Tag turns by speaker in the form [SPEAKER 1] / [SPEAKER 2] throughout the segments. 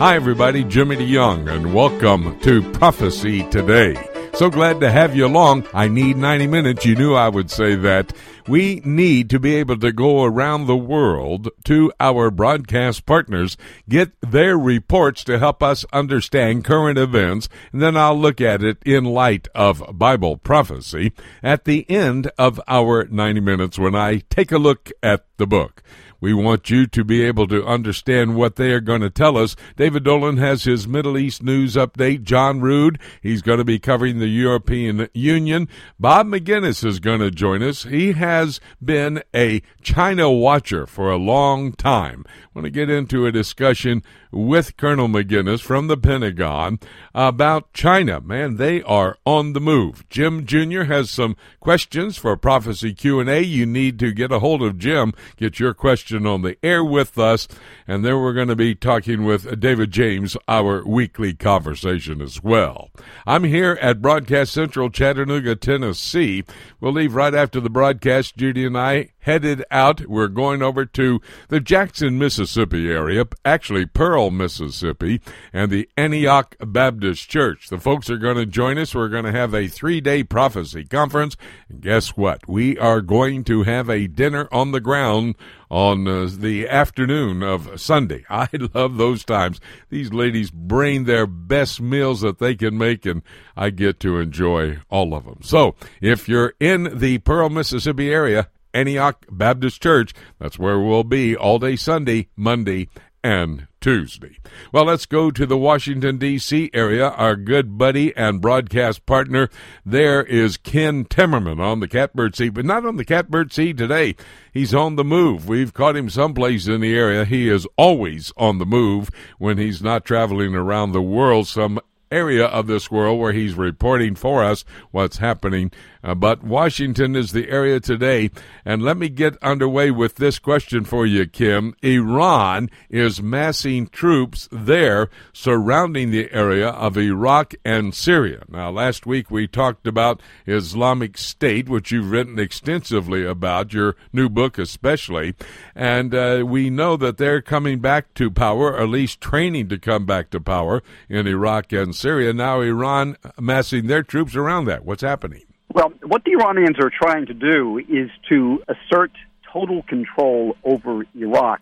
[SPEAKER 1] Hi, everybody. Jimmy DeYoung, and welcome to Prophecy Today. So glad to have you along. I need 90 minutes. You knew I would say that. We need to be able to go around the world to our broadcast partners, get their reports to help us understand current events, and then I'll look at it in light of Bible prophecy at the end of our 90 minutes when I take a look at the book. We want you to be able to understand what they are going to tell us. David Dolan has his Middle East news update. John Rood, he's going to be covering the European Union. Bob Maginnis is going to join us. He has been a China watcher for a long time. I want to get into a discussion with Colonel Maginnis from the Pentagon about China. Man, they are on the move. Jim Jr. has some questions for Prophecy Q&A. You need to get a hold of Jim, get your question on the air with us, and then we're going to be talking with David James, our weekly conversation as well. I'm here at Broadcast Central, Chattanooga, Tennessee. We'll leave right after the broadcast. Judy and I headed out. We're going over to the Jackson, Mississippi area, actually Pearl, Mississippi, and the Antioch Baptist Church. The folks are going to join us. We're going to have a three day prophecy conference. And guess what? We are going to have a dinner on the ground on uh, the afternoon of Sunday. I love those times. These ladies bring their best meals that they can make, and I get to enjoy all of them. So if you're in the Pearl, Mississippi area, Antioch Baptist Church. That's where we'll be all day Sunday, Monday, and Tuesday. Well, let's go to the Washington, D.C. area. Our good buddy and broadcast partner there is Ken Timmerman on the catbird seat, but not on the catbird seat today. He's on the move. We've caught him someplace in the area. He is always on the move when he's not traveling around the world some area of this world where he's reporting for us what's happening. Uh, but Washington is the area today. And let me get underway with this question for you, Ken. Iran is massing troops there surrounding the area of Iraq and Syria. Now, last week we talked about Islamic State, which you've written extensively about, your new book especially. And uh, we know that they're coming back to power, or at least training to come back to power in Iraq and Syria. Now Iran massing their troops around that. What's happening?
[SPEAKER 2] Well, what the Iranians are trying to do is to assert total control over Iraq,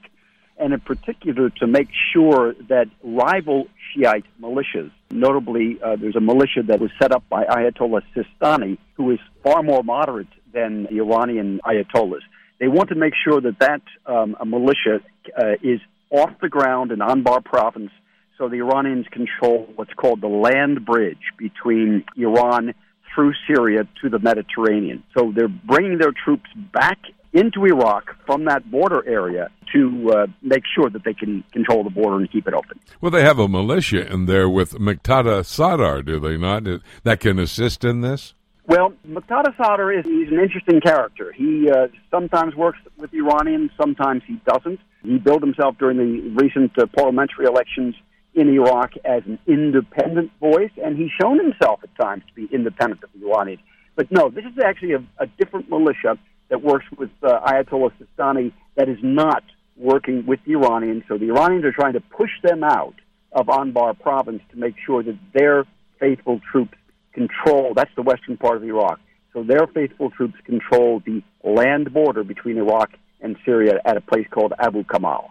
[SPEAKER 2] and in particular to make sure that rival Shiite militias, notably uh, there's a militia that was set up by Ayatollah Sistani, who is far more moderate than the Iranian Ayatollahs. They want to make sure that that um, militia uh, is off the ground in Anbar province so the Iranians control what's called the land bridge between Iran through Syria to the Mediterranean. So they're bringing their troops back into Iraq from that border area to uh, make sure that they can control the border and keep it open.
[SPEAKER 1] Well, they have a militia in there with Muqtada Sadr, do they not? That can assist in this?
[SPEAKER 2] Well, Muqtada Sadr is he's an interesting character. He uh, sometimes works with Iranians, sometimes he doesn't. He billed himself during the recent uh, parliamentary elections in Iraq as an independent voice, and he's shown himself at times to be independent of the Iranians. But no, this is actually a, a different militia that works with uh, Ayatollah Sistani that is not working with the Iranians. So the Iranians are trying to push them out of Anbar province to make sure that their faithful troops control, that's the western part of Iraq. So their faithful troops control the land border between Iraq and Syria at a place called Abu Kamal.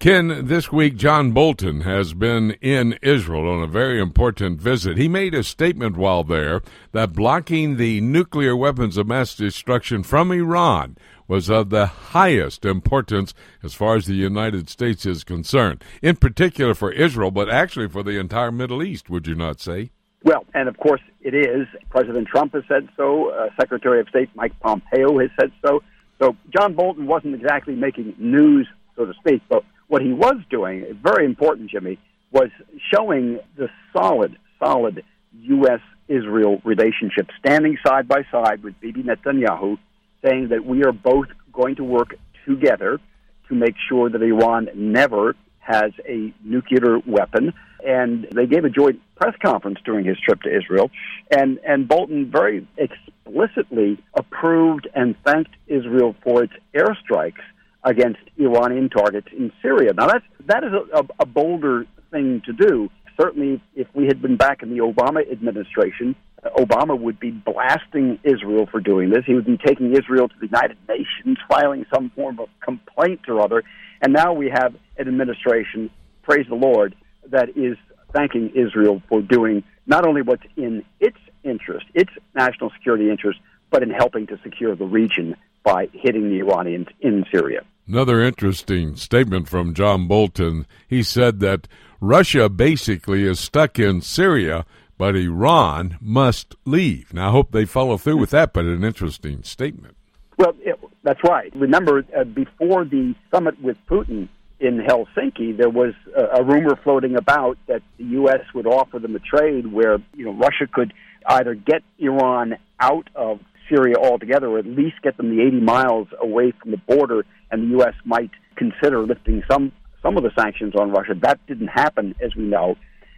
[SPEAKER 1] Ken, this week John Bolton has been in Israel on a very important visit. He made a statement while there that blocking the nuclear weapons of mass destruction from Iran was of the highest importance as far as the United States is concerned, in particular for Israel, but actually for the entire Middle East, would you not say?
[SPEAKER 2] Well, and of course it is. President Trump has said so. Uh, Secretary of State Mike Pompeo has said so. So John Bolton wasn't exactly making news, so to speak, but what he was doing, very important, Jimmy, was showing the solid, solid U.S. Israel relationship, standing side by side with Bibi Netanyahu, saying that we are both going to work together to make sure that Iran never has a nuclear weapon. And they gave a joint press conference during his trip to Israel. And, and Bolton very explicitly approved and thanked Israel for its airstrikes against Iranian targets in Syria. Now, that's, that is a, a, a bolder thing to do. Certainly, if we had been back in the Obama administration, uh, Obama would be blasting Israel for doing this. He would be taking Israel to the United Nations, filing some form of complaint or other. And now we have an administration, praise the Lord, that is thanking Israel for doing not only what's in its interest, its national security interest, but in helping to secure the region by hitting the Iranians in Syria.
[SPEAKER 1] Another interesting statement from John Bolton. He said that Russia basically is stuck in Syria but Iran must leave. Now, I hope they follow through with that, but an interesting statement.
[SPEAKER 2] Well, it, that's right. Remember, uh, before the summit with Putin in Helsinki, there was a, a rumor floating about that the U.S. would offer them a trade where you know Russia could either get Iran out of Syria altogether, or at least get them the 80 miles away from the border, and the U.S. might consider lifting some some of the sanctions on Russia. That didn't happen, as we know.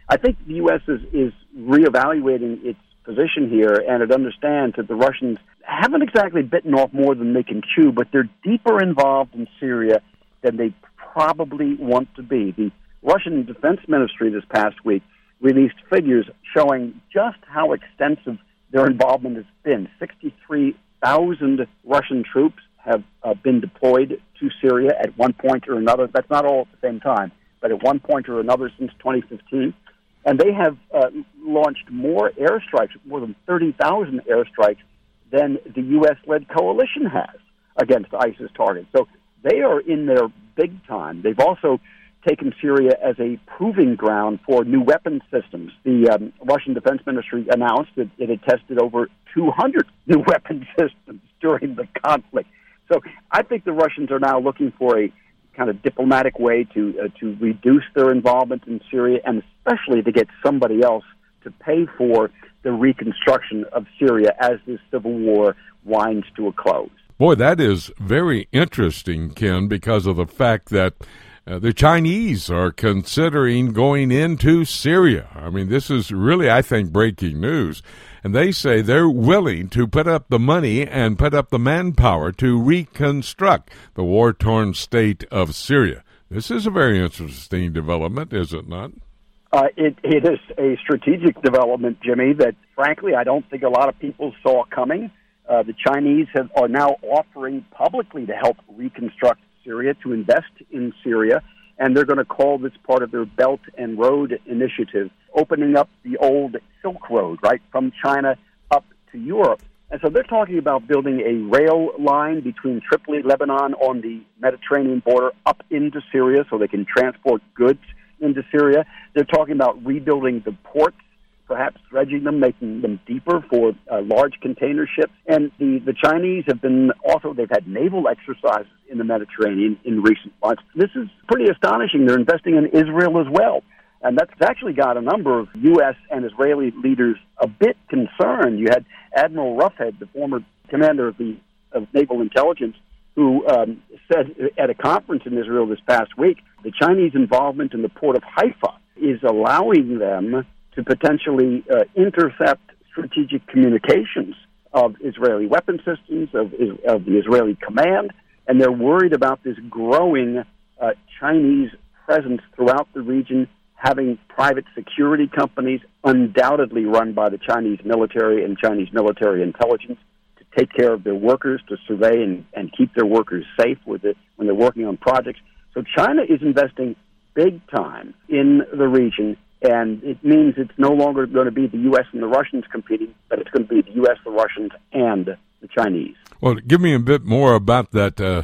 [SPEAKER 2] I think the U.S. is, is reevaluating its position here, and it understands that the Russians haven't exactly bitten off more than they can chew, but they're deeper involved in Syria than they probably want to be. The Russian Defense Ministry this past week released figures showing just how extensive their involvement has been. 63,000 Russian troops have uh, been deployed to Syria at one point or another. That's not all at the same time, but at one point or another since 2015. And they have uh, launched more airstrikes, more than 30,000 airstrikes, than the U.S. led coalition has against ISIS targets. So they are in there big time. They've also taken Syria as a proving ground for new weapon systems. The um, Russian Defense Ministry announced that it had tested over 200 new weapon systems during the conflict. So I think the Russians are now looking for a kind of diplomatic way to uh, to reduce their involvement in Syria, and especially to get somebody else to pay for the reconstruction of Syria as this civil war winds to a close.
[SPEAKER 1] Boy, that is very interesting, Ken, because of the fact that uh, the Chinese are considering going into Syria. I mean, this is really, I think, breaking news. And they say they're willing to put up the money and put up the manpower to reconstruct the war torn state of Syria. This is a very interesting development, is it not?
[SPEAKER 2] Uh, it, it is a strategic development, Jimmy, that frankly I don't think a lot of people saw coming. Uh, the Chinese have, are now offering publicly to help reconstruct Syria, to invest in Syria, and they're going to call this part of their Belt and Road Initiative, opening up the old Silk Road, right, from China up to Europe. And so they're talking about building a rail line between Tripoli, Lebanon, on the Mediterranean border up into Syria so they can transport goods into Syria. They're talking about rebuilding the ports perhaps dredging them, making them deeper for uh, large container ships. And the, the Chinese have been also, they've had naval exercises in the Mediterranean in recent months. This is pretty astonishing. They're investing in Israel as well. And that's actually got a number of U.S. and Israeli leaders a bit concerned. You had Admiral Roughead, the former commander of the of naval intelligence, who um, said at a conference in Israel this past week, the Chinese involvement in the port of Haifa is allowing them to potentially uh, intercept strategic communications of Israeli weapon systems, of, of the Israeli command, and they're worried about this growing uh, Chinese presence throughout the region, having private security companies, undoubtedly run by the Chinese military and Chinese military intelligence, to take care of their workers, to survey and, and keep their workers safe with it when they're working on projects. So China is investing big time in the region and it means it's no longer going to be the U.S. and the Russians competing, but it's going to be the U.S., the Russians, and the Chinese.
[SPEAKER 1] Well, give me a bit more about that. Uh,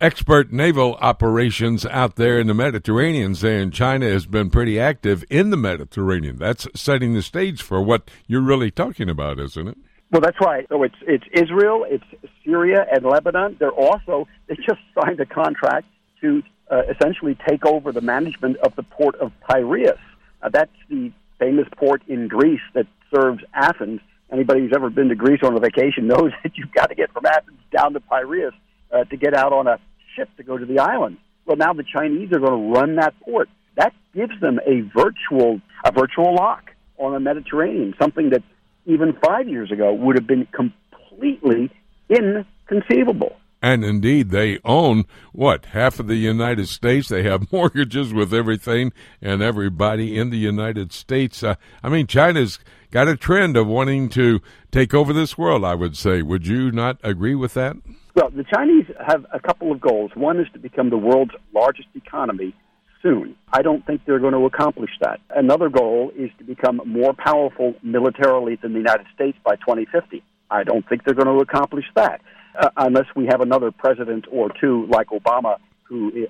[SPEAKER 1] expert naval operations out there in the Mediterranean, saying China has been pretty active in the Mediterranean. That's setting the stage for what you're really talking about, isn't it?
[SPEAKER 2] Well, that's right. So it's it's Israel, it's Syria, and Lebanon. They're also they just signed a contract to uh, essentially take over the management of the port of Piraeus uh, that's the famous port in Greece that serves Athens. Anybody who's ever been to Greece on a vacation knows that you've got to get from Athens down to Piraeus uh, to get out on a ship to go to the island. Well, now the Chinese are going to run that port. That gives them a virtual a virtual lock on the Mediterranean, something that even five years ago would have been completely inconceivable.
[SPEAKER 1] And indeed, they own what? Half of the United States. They have mortgages with everything and everybody in the United States. Uh, I mean, China's got a trend of wanting to take over this world, I would say. Would you not agree with that?
[SPEAKER 2] Well, the Chinese have a couple of goals. One is to become the world's largest economy soon. I don't think they're going to accomplish that. Another goal is to become more powerful militarily than the United States by 2050. I don't think they're going to accomplish that uh, unless we have another president or two like Obama who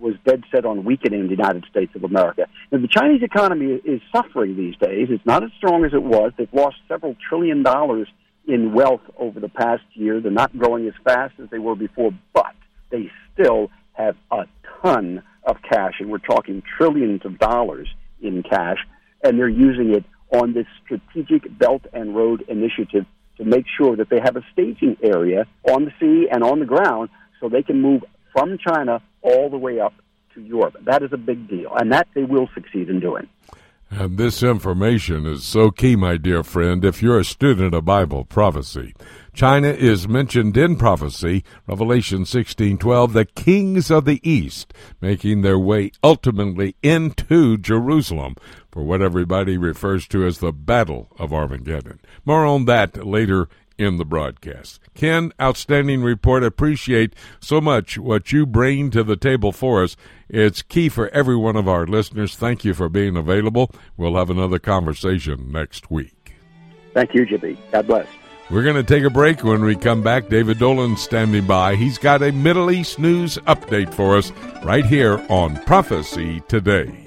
[SPEAKER 2] was dead set on weakening the United States of America. The Chinese economy is suffering these days. It's not as strong as it was. They've lost several trillion dollars in wealth over the past year. They're not growing as fast as they were before, but they still have a ton of cash, and we're talking trillions of dollars in cash, and they're using it on this strategic Belt and Road initiative to make sure that they have a staging area on the sea and on the ground so they can move from China all the way up to Europe. That is a big deal, and that they will succeed in doing.
[SPEAKER 1] And this information is so key, my dear friend, if you're a student of Bible prophecy. China is mentioned in prophecy, Revelation 16:12, the kings of the east making their way ultimately into Jerusalem for what everybody refers to as the Battle of Armageddon. More on that later in the broadcast. Ken, outstanding report. Appreciate so much what you bring to the table for us. It's key for every one of our listeners. Thank you for being available. We'll have another conversation next week.
[SPEAKER 2] Thank you, Jimmy. God bless.
[SPEAKER 1] We're going to take a break. When we come back, David Dolan standing by. He's got a Middle East news update for us right here on Prophecy Today.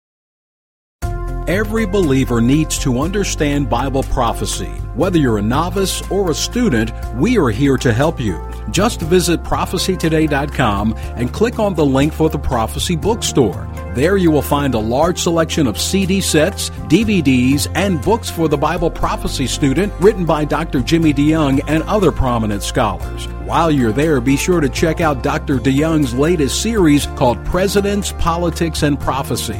[SPEAKER 3] Every believer needs to understand Bible prophecy. Whether you're a novice or a student, we are here to help you. Just visit prophecytoday.com and click on the link for the Prophecy Bookstore. There you will find a large selection of CD sets, DVDs, and books for the Bible prophecy student written by Dr. Jimmy DeYoung and other prominent scholars. While you're there, be sure to check out Dr. DeYoung's latest series called Presidents, Politics, and Prophecy.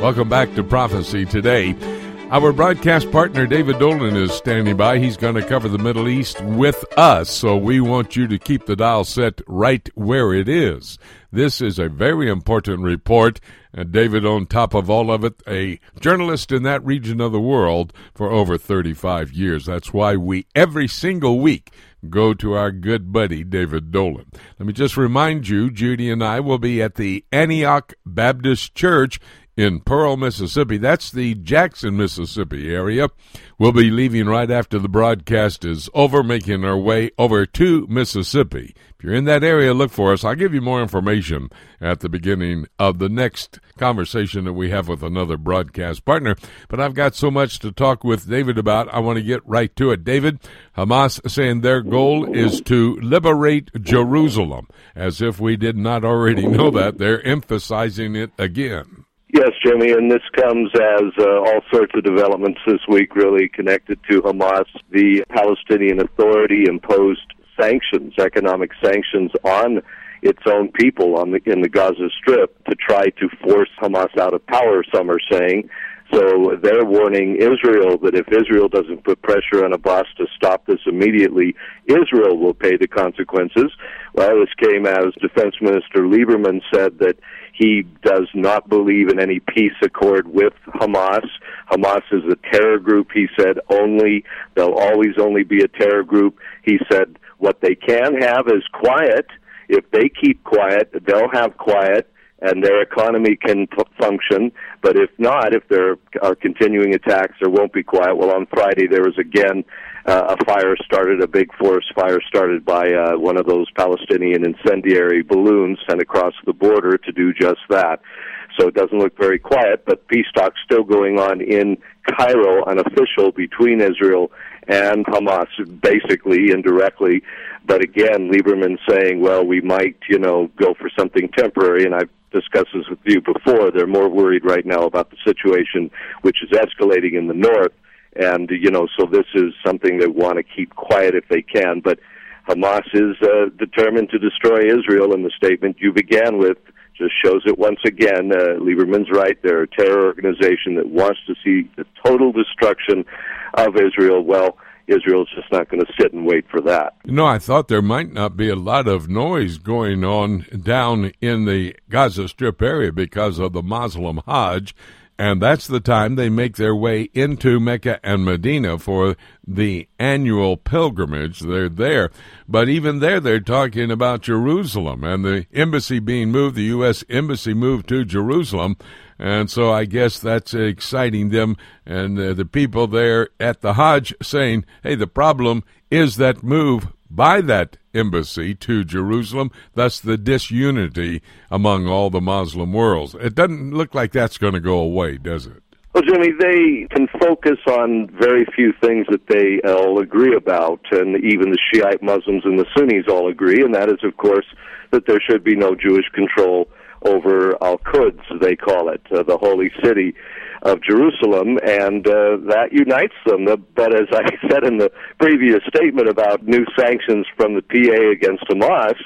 [SPEAKER 1] Welcome back to Prophecy Today. Our broadcast partner David Dolan is standing by. He's going to cover the Middle East with us, so we want you to keep the dial set right where it is. This is a very important report, and David, on top of all of it, a journalist in that region of the world for over 35 years. That's why we, every single week, go to our good buddy David Dolan. Let me just remind you, Judy and I will be at the Antioch Baptist Church in Pearl, Mississippi. That's the Jackson, Mississippi area. We'll be leaving right after the broadcast is over, making our way over to Mississippi you're in that area, look for us. I'll give you more information at the beginning of the next conversation that we have with another broadcast partner. But I've got so much to talk with David about. I want to get right to it. David, Hamas saying their goal is to liberate Jerusalem. As if we did not already know that, they're emphasizing it again.
[SPEAKER 4] Yes, Jimmy, and this comes as uh, all sorts of developments this week really connected to Hamas. The Palestinian Authority imposed sanctions, economic sanctions on its own people on the, in the Gaza Strip to try to force Hamas out of power, some are saying. So they're warning Israel that if Israel doesn't put pressure on Abbas to stop this immediately, Israel will pay the consequences. Well, this came as Defense Minister Lieberman said that he does not believe in any peace accord with Hamas. Hamas is a terror group, he said, only. They'll always only be a terror group. He said what they can have is quiet. If they keep quiet, they'll have quiet and their economy can p- function. But if not, if there are continuing attacks, there won't be quiet. Well, on Friday, there was again uh, a fire started, a big forest fire started by uh, one of those Palestinian incendiary balloons sent across the border to do just that. So it doesn't look very quiet, but peace talks still going on in Cairo, unofficial between Israel and Hamas, basically indirectly. But again, Lieberman saying, well, we might, you know, go for something temporary, and I've discussed this with you before. They're more worried right now about the situation, which is escalating in the north. And, you know, so this is something they want to keep quiet if they can. But Hamas is uh, determined to destroy Israel, and the statement you began with just shows it once again. Uh, Lieberman's right. They're a terror organization that wants to see the total destruction of Israel. Well, Israel's just not going to sit and wait for that.
[SPEAKER 1] You know, I thought there might not be a lot of noise going on down in the Gaza Strip area because of the Muslim Hajj and that's the time they make their way into Mecca and Medina for the annual pilgrimage. They're there. But even there, they're talking about Jerusalem and the embassy being moved, the U.S. embassy moved to Jerusalem. And so I guess that's exciting them and uh, the people there at the Hajj saying, hey, the problem is that move by that embassy to Jerusalem, thus the disunity among all the Muslim worlds. It doesn't look like that's going to go away, does it?
[SPEAKER 4] Well, Jimmy, they can focus on very few things that they all agree about, and even the Shiite Muslims and the Sunnis all agree, and that is, of course, that there should be no Jewish control over Al Quds, they call it, uh, the holy city of Jerusalem, and uh, that unites them. But as I said in the previous statement about new sanctions from the PA against Hamas,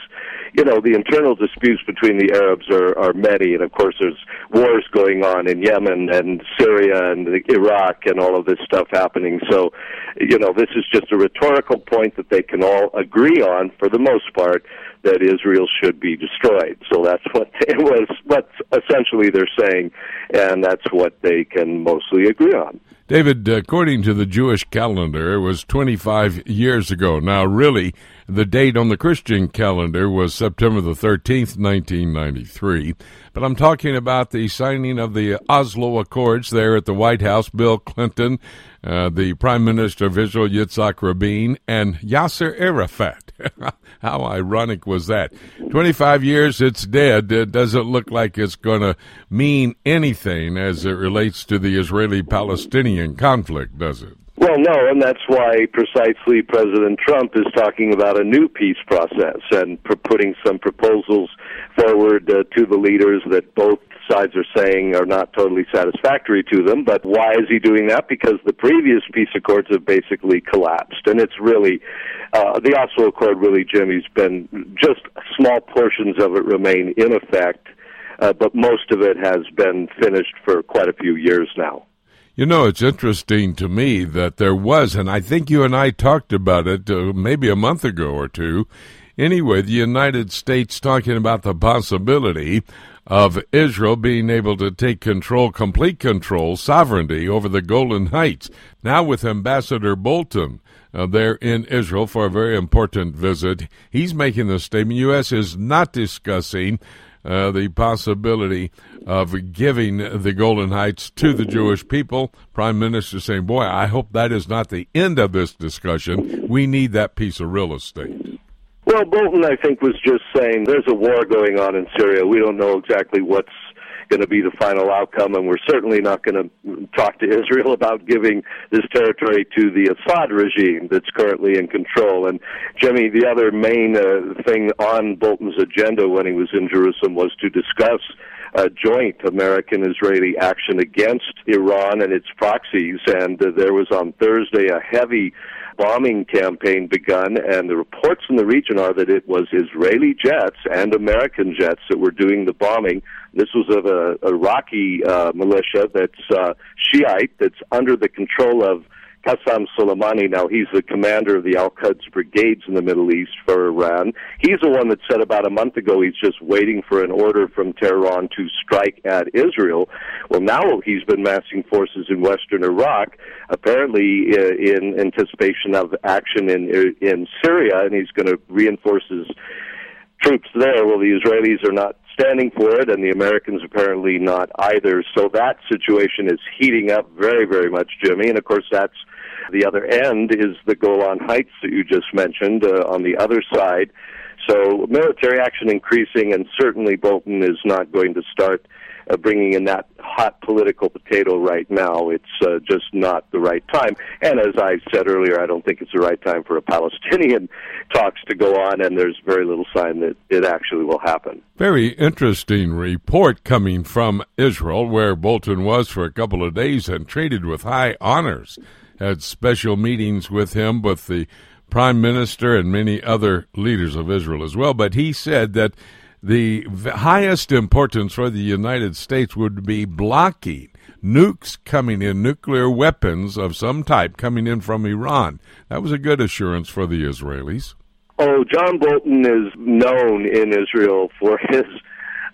[SPEAKER 4] you know, the internal disputes between the Arabs are, are many, and of course there's wars going on in Yemen and Syria and Iraq and all of this stuff happening. So, you know, this is just a rhetorical point that they can all agree on for the most part that Israel should be destroyed. So that's what it was. What essentially they're saying, and that's what they can mostly agree on.
[SPEAKER 1] David, according to the Jewish calendar, it was 25 years ago. Now, really, the date on the Christian calendar was September the 13th, 1993. But I'm talking about the signing of the Oslo Accords there at the White House. Bill Clinton, uh, the Prime Minister of Israel, Yitzhak Rabin, and Yasser Arafat. How ironic was that? 25 years, it's dead. It doesn't look like it's going to mean anything as it relates to the Israeli Palestinian conflict, does it?
[SPEAKER 4] Well, no, and that's why precisely President Trump is talking about a new peace process and putting some proposals forward uh, to the leaders that both sides are saying are not totally satisfactory to them. But why is he doing that? Because the previous peace accords have basically collapsed, and it's really uh, the Oslo Accord. Really, Jimmy's been just small portions of it remain in effect, uh, but most of it has been finished for quite a few years now.
[SPEAKER 1] You know, it's interesting to me that there was, and I think you and I talked about it uh, maybe a month ago or two. Anyway, the United States talking about the possibility of Israel being able to take control, complete control, sovereignty over the Golan Heights. Now, with Ambassador Bolton uh, there in Israel for a very important visit, he's making the statement U.S. is not discussing uh, the possibility of giving the Golan Heights to the Jewish people. Prime Minister saying, Boy, I hope that is not the end of this discussion. We need that piece of real estate.
[SPEAKER 4] Well, Bolton, I think, was just saying there's a war going on in Syria. We don't know exactly what's going to be the final outcome, and we're certainly not going to talk to Israel about giving this territory to the Assad regime that's currently in control. And Jimmy, the other main uh, thing on Bolton's agenda when he was in Jerusalem was to discuss a joint American Israeli action against Iran and its proxies. And uh, there was on Thursday a heavy bombing campaign begun, and the reports in the region are that it was Israeli jets and American jets that were doing the bombing. This was of a Iraqi uh, militia that's uh, Shiite, that's under the control of Qasem Soleimani, now he's the commander of the Al Quds brigades in the Middle East for Iran. He's the one that said about a month ago he's just waiting for an order from Tehran to strike at Israel. Well, now he's been massing forces in western Iraq, apparently uh, in anticipation of action in in Syria, and he's going to reinforce his troops there. Well, the Israelis are not standing for it, and the Americans apparently not either. So that situation is heating up very, very much, Jimmy. And of course, that's the other end is the Golan Heights that you just mentioned uh, on the other side. So military action increasing, and certainly Bolton is not going to start uh, bringing in that hot political potato right now. It's uh, just not the right time. And as I said earlier, I don't think it's the right time for a Palestinian talks to go on, and there's very little sign that it actually will happen.
[SPEAKER 1] Very interesting report coming from Israel, where Bolton was for a couple of days and treated with high honors. Had special meetings with him, with the prime minister and many other leaders of Israel as well. But he said that the highest importance for the United States would be blocking nukes coming in, nuclear weapons of some type coming in from Iran. That was a good assurance for the Israelis.
[SPEAKER 4] Oh, John Bolton is known in Israel for his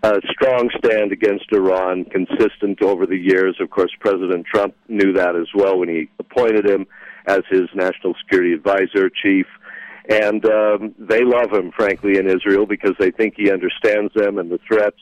[SPEAKER 4] uh, strong stand against Iran, consistent over the years. Of course, President Trump knew that as well when he appointed him as his national security advisor, chief and um, they love him, frankly, in Israel because they think he understands them and the threats.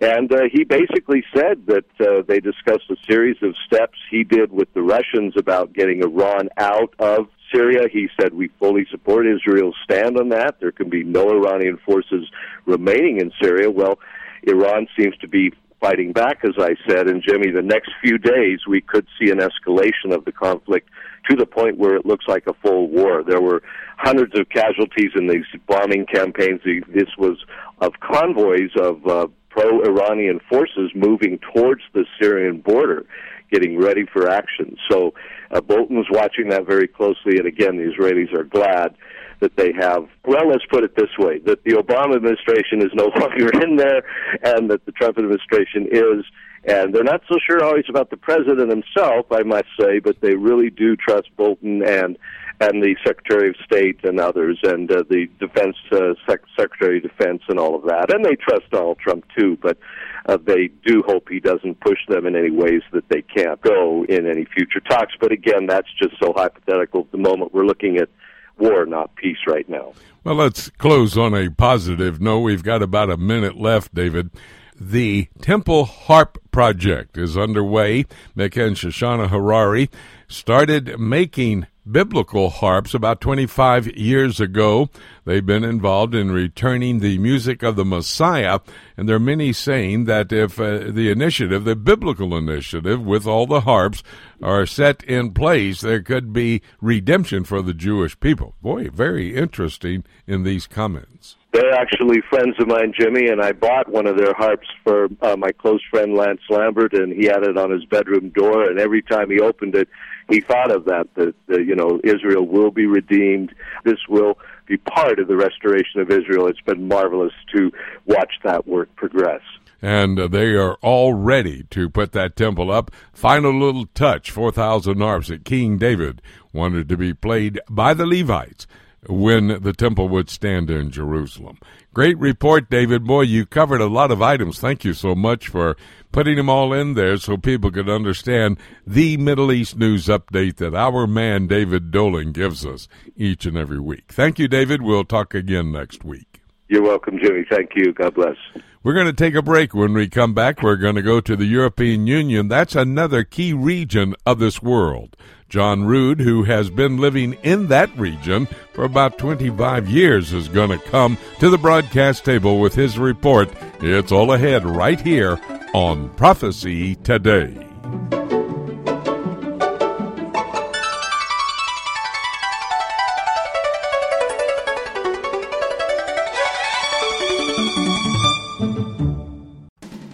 [SPEAKER 4] And uh, he basically said that uh, they discussed a series of steps he did with the Russians about getting Iran out of Syria. He said, We fully support Israel's stand on that. There can be no Iranian forces remaining in Syria. Well, Iran seems to be fighting back, as I said. And Jimmy, the next few days, we could see an escalation of the conflict to the point where it looks like a full war. There were hundreds of casualties in these bombing campaigns. This was of convoys of uh, pro Iranian forces moving towards the Syrian border, getting ready for action. So uh, Bolton's watching that very closely, and again, the Israelis are glad that they have. Well, let's put it this way: that the Obama administration is no longer in there, and that the Trump administration is and they're not so sure always about the president himself, I must say, but they really do trust Bolton and and the Secretary of State and others, and uh, the Defense uh, Sec- Secretary of Defense and all of that, and they trust Donald Trump too. But uh, they do hope he doesn't push them in any ways that they can't go in any future talks. But again, that's just so hypothetical. At the moment, we're looking at war, not peace, right now.
[SPEAKER 1] Well, let's close on a positive note. We've got about a minute left, David. The Temple Harp Project is underway. Micah Shoshana Harari started making biblical harps about 25 years ago. They've been involved in returning the music of the Messiah, and there are many saying that if uh, the initiative, the biblical initiative with all the harps, are set in place, there could be redemption for the Jewish people. Boy, very interesting in these comments.
[SPEAKER 4] They're actually friends of mine, Jimmy, and I bought one of their harps for uh, my close friend Lance Lambert, and he had it on his bedroom door. And every time he opened it, he thought of that. That uh, you know, Israel will be redeemed. This will be part of the restoration of Israel. It's been marvelous to watch that work progress
[SPEAKER 1] and uh, they are all ready to put that temple up. Final little touch 4,000 harps that King David wanted to be played by the Levites when the temple would stand in Jerusalem. Great report, David. Boy, you covered a lot of items. Thank you so much for putting them all in there so people could understand the Middle East news update that our man David Dolan gives us each and every week. Thank you, David. We'll talk again next week.
[SPEAKER 4] You're welcome, Jimmy. Thank you. God bless.
[SPEAKER 1] We're going to take a break. When we come back, we're going to go to the European Union. That's another key region of this world. John Rood, who has been living in that region for about 25 years, is going to come to the broadcast table with his report. It's all ahead right here on Prophecy Today.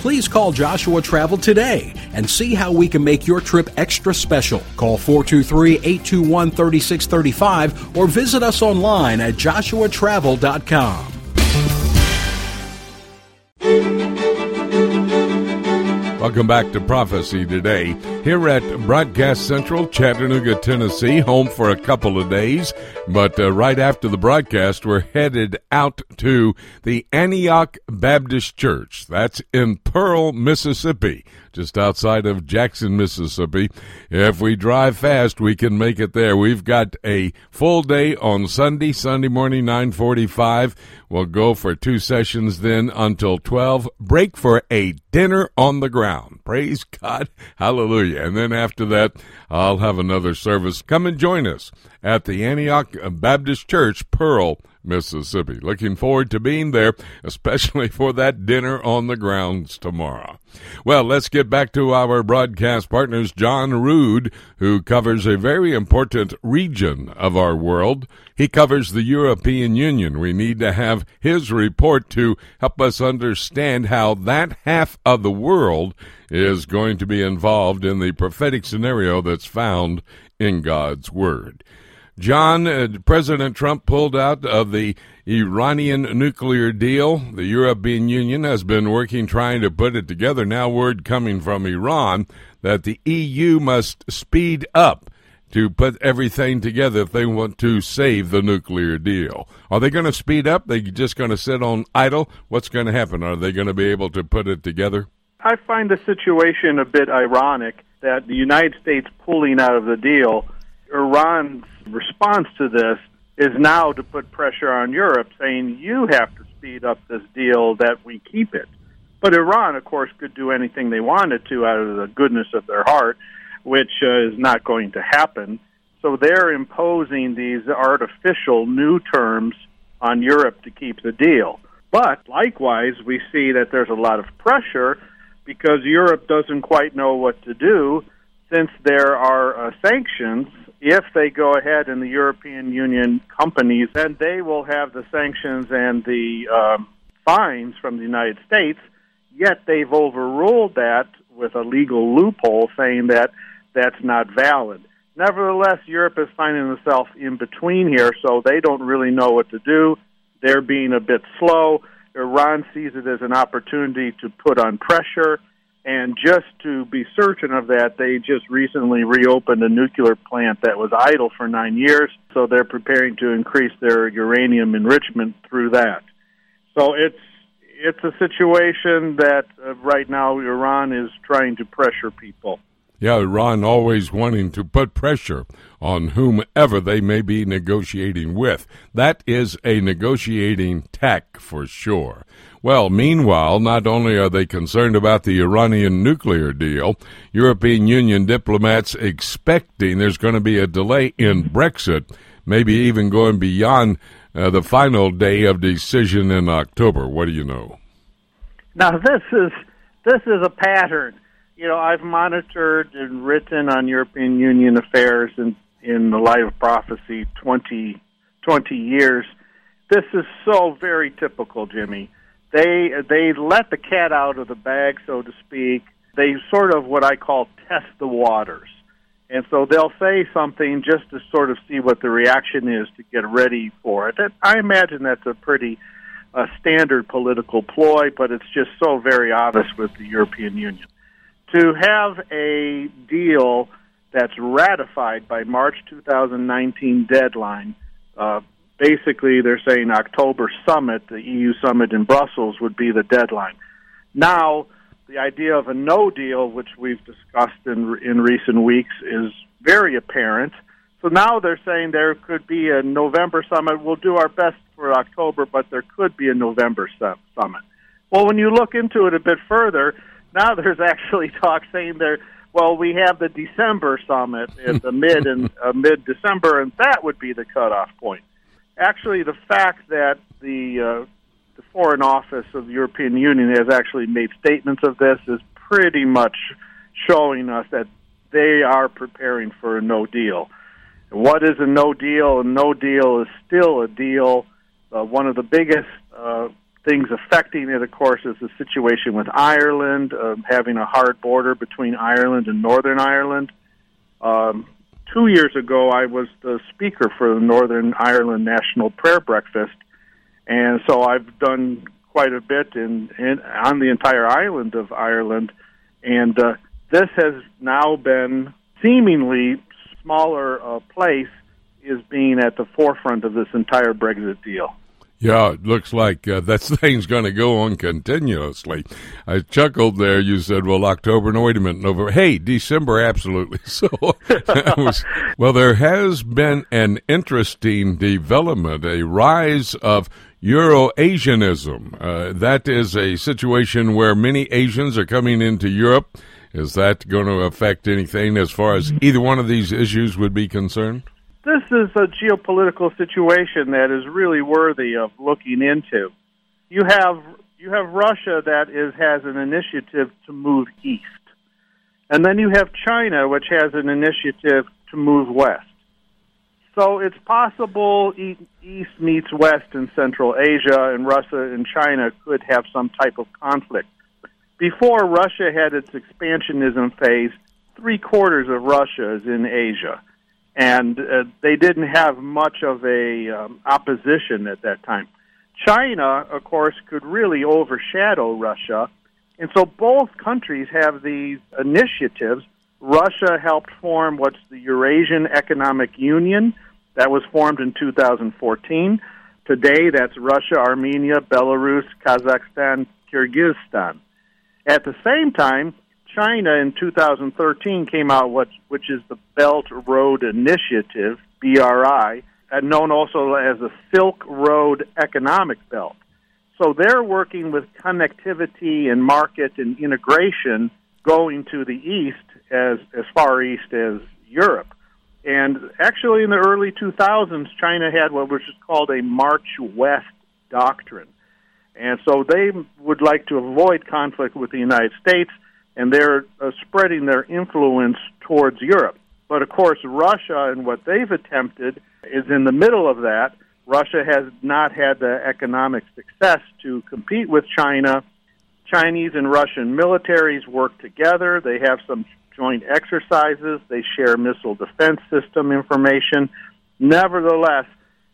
[SPEAKER 3] please call Joshua Travel today and see how we can make your trip extra special. Call 423 821 3635 or visit us online at joshuatravel.com.
[SPEAKER 1] Welcome back to Prophecy Today. Here at Broadcast Central, Chattanooga, Tennessee, home for a couple of days. But uh, right after the broadcast, we're headed out to the Antioch Baptist Church. That's in Pearl, Mississippi just outside of Jackson, Mississippi. If we drive fast, we can make it there. We've got a full day on Sunday, Sunday morning, 945. We'll go for two sessions then until 12. Break for a dinner on the ground. Praise God. Hallelujah. And then after that, I'll have another service. Come and join us at the Antioch Baptist Church, Pearl, Mississippi. Looking forward to being there, especially for that dinner on the grounds tomorrow. Well, let's get back to our broadcast partners, John Rood, who covers a very important region of our world. He covers the European Union. We need to have his report to help us understand how that half of the world is going to be involved in the prophetic scenario that's found in God's Word. John, uh, President Trump pulled out of the Iranian nuclear deal. The European Union has been working trying to put it together. Now, word coming from Iran that the EU must speed up to put everything together if they want to save the nuclear deal. Are they going to speed up? They just going to sit on idle? What's going to happen? Are they going to be able to put it together?
[SPEAKER 5] I find the situation a bit ironic that the United States pulling out of the deal, Iran's response to this is now to put pressure on Europe, saying you have to speed up this deal that we keep it. But Iran, of course, could do anything they wanted to out of the goodness of their heart, which uh, is not going to happen. So they're imposing these artificial new terms on Europe to keep the deal. But likewise, we see that there's a lot of pressure because Europe doesn't quite know what to do since there are uh, sanctions if they go ahead in the European Union companies, then they will have the sanctions and the um, fines from the United States. Yet they've overruled that with a legal loophole saying that that's not valid. Nevertheless, Europe is finding itself in between here, so they don't really know what to do. They're being a bit slow. Iran sees it as an opportunity to put on pressure and just to be certain of that, they just recently reopened a nuclear plant that was idle for nine years. So they're preparing to increase their uranium enrichment through that. So it's it's a situation that uh, right now Iran is trying to pressure people.
[SPEAKER 1] Yeah, Iran always wanting to put pressure on whomever they may be negotiating with. That is a negotiating tack for sure. Well, meanwhile, not only are they concerned about the Iranian nuclear deal, European Union diplomats expecting there's going to be a delay in Brexit, maybe even going beyond uh, the final day of decision in October. What do you know?
[SPEAKER 5] Now this is this is a pattern. You know, I've monitored and written on European Union affairs in in the light of prophecy 20, 20 years. This is so very typical, Jimmy they they let the cat out of the bag, so to speak. They sort of what I call test the waters, And so they'll say something just to sort of see what the reaction is to get ready for it. I imagine that's a pretty uh, standard political ploy, but it's just so very obvious with the European Union. To have a deal that's ratified by March 2019 deadline, uh, basically they're saying October summit, the EU summit in Brussels, would be the deadline. Now, the idea of a no deal, which we've discussed in in recent weeks, is very apparent. So now they're saying there could be a November summit. We'll do our best for October, but there could be a November summit. Well, when you look into it a bit further, now there's actually talk saying there. Well, we have the December summit in the mid and uh, mid December, and that would be the cutoff point. Actually, the fact that the uh, the Foreign Office of the European Union has actually made statements of this is pretty much showing us that they are preparing for a no deal. What is a no deal? A no deal is still a deal. Uh, one of the biggest uh, things affecting it, of course, is the situation with Ireland, uh, having a hard border between Ireland and Northern Ireland. Um, two years ago, I was the speaker for the Northern Ireland National Prayer Breakfast, and so I've done quite a bit in, in on the entire island of Ireland, and uh, this has now been seemingly smaller uh, place is being at the forefront of this entire Brexit deal.
[SPEAKER 1] Yeah, it looks like uh, that thing's going to go on continuously. I chuckled there. You said, "Well, October." No, wait a minute, November. Hey, December, absolutely. So, was, well, there has been an interesting development, a rise of Euro-Asianism. Uh, that is a situation where many Asians are coming into Europe. Is that going to affect anything as far as either one of these issues would be concerned?
[SPEAKER 5] This is a geopolitical situation that is really worthy of looking into. You have you have Russia that is has an initiative to move east. And then you have China which has an initiative to move west. So it's possible East meets West in Central Asia, and Russia and China could have some type of conflict. Before Russia had its expansionism phase, three quarters of Russia is in Asia, and uh, they didn't have much of a um, opposition at that time. China, of course, could really overshadow Russia, and so both countries have these initiatives Russia helped form what's the Eurasian Economic Union that was formed in 2014. Today, that's Russia, Armenia, Belarus, Kazakhstan, Kyrgyzstan. At the same time, China in 2013 came out what, which is the Belt Road Initiative, BRI, known also as the Silk Road Economic Belt. So they're working with connectivity and market and integration going to the east as as far east as Europe. And actually, in the early 2000s, China had what was just called a March West doctrine. And so they would like to avoid conflict with the United States, and they're uh, spreading their influence towards Europe. But of course, Russia and what they've attempted is in the middle of that. Russia has not had the economic success to compete with China. Chinese and Russian militaries work together. They have some joint exercises. They share missile defense system information. Nevertheless,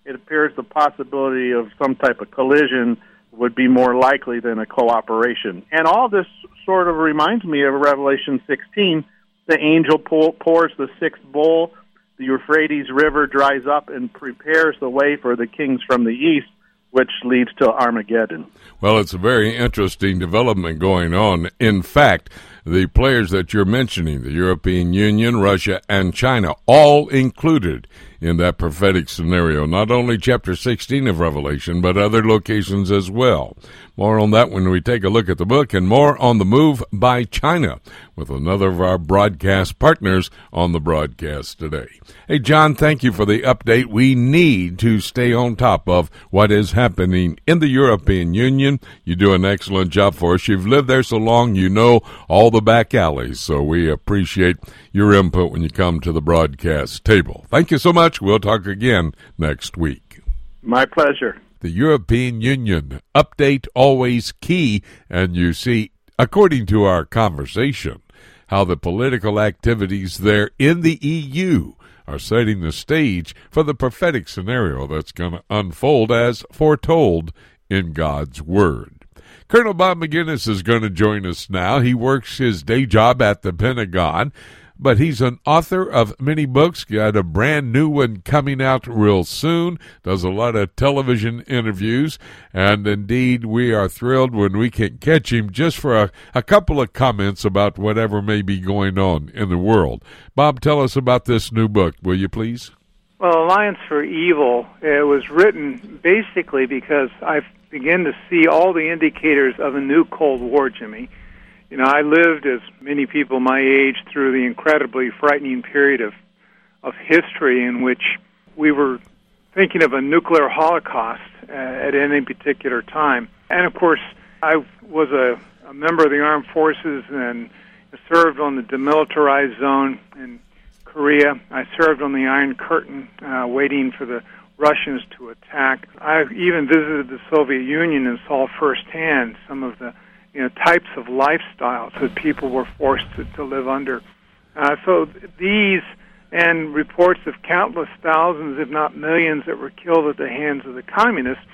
[SPEAKER 5] it appears the possibility of some type of collision would be more likely than a cooperation. And all this sort of reminds me of Revelation 16. The angel pours the sixth bowl, the Euphrates River dries up and prepares the way for the kings from the east which leads to Armageddon.
[SPEAKER 1] Well, it's a very interesting development going on. In fact, the players that you're mentioning, the European Union, Russia, and China, all included in that prophetic scenario. Not only chapter 16 of Revelation, but other locations as well. More on that when we take a look at the book and more on the move by China with another of our broadcast partners on the broadcast today. Hey, John, thank you for the update. We need to stay on top of what is happening in the European Union. You do an excellent job for us. You've lived there so long, you know all the back alleys, so we appreciate your input when you come to the broadcast table. Thank you so much. We'll talk again next week.
[SPEAKER 5] My pleasure
[SPEAKER 1] the European Union. Update always key. And you see, according to our conversation, how the political activities there in the EU are setting the stage for the prophetic scenario that's going to unfold as foretold in God's Word. Colonel Bob Maginnis is going to join us now. He works his day job at the Pentagon, but he's an author of many books. Got a brand new one coming out real soon. Does a lot of television interviews, and indeed, we are thrilled when we can catch him just for a, a couple of comments about whatever may be going on in the world. Bob, tell us about this new book, will you please?
[SPEAKER 6] Well, Alliance for Evil, it was written basically because I've begin to see all the indicators of a new Cold War, Jimmy. You know, I lived, as many people my age, through the incredibly frightening period of, of history in which we were thinking of a nuclear holocaust uh, at any particular time. And of course, I was a, a member of the armed forces and served on the demilitarized zone in Korea. I served on the Iron Curtain, uh, waiting for the Russians to attack. I even visited the Soviet Union and saw firsthand some of the you know types of lifestyles that people were forced to, to live under. Uh, so these and reports of countless thousands, if not millions, that were killed at the hands of the communists.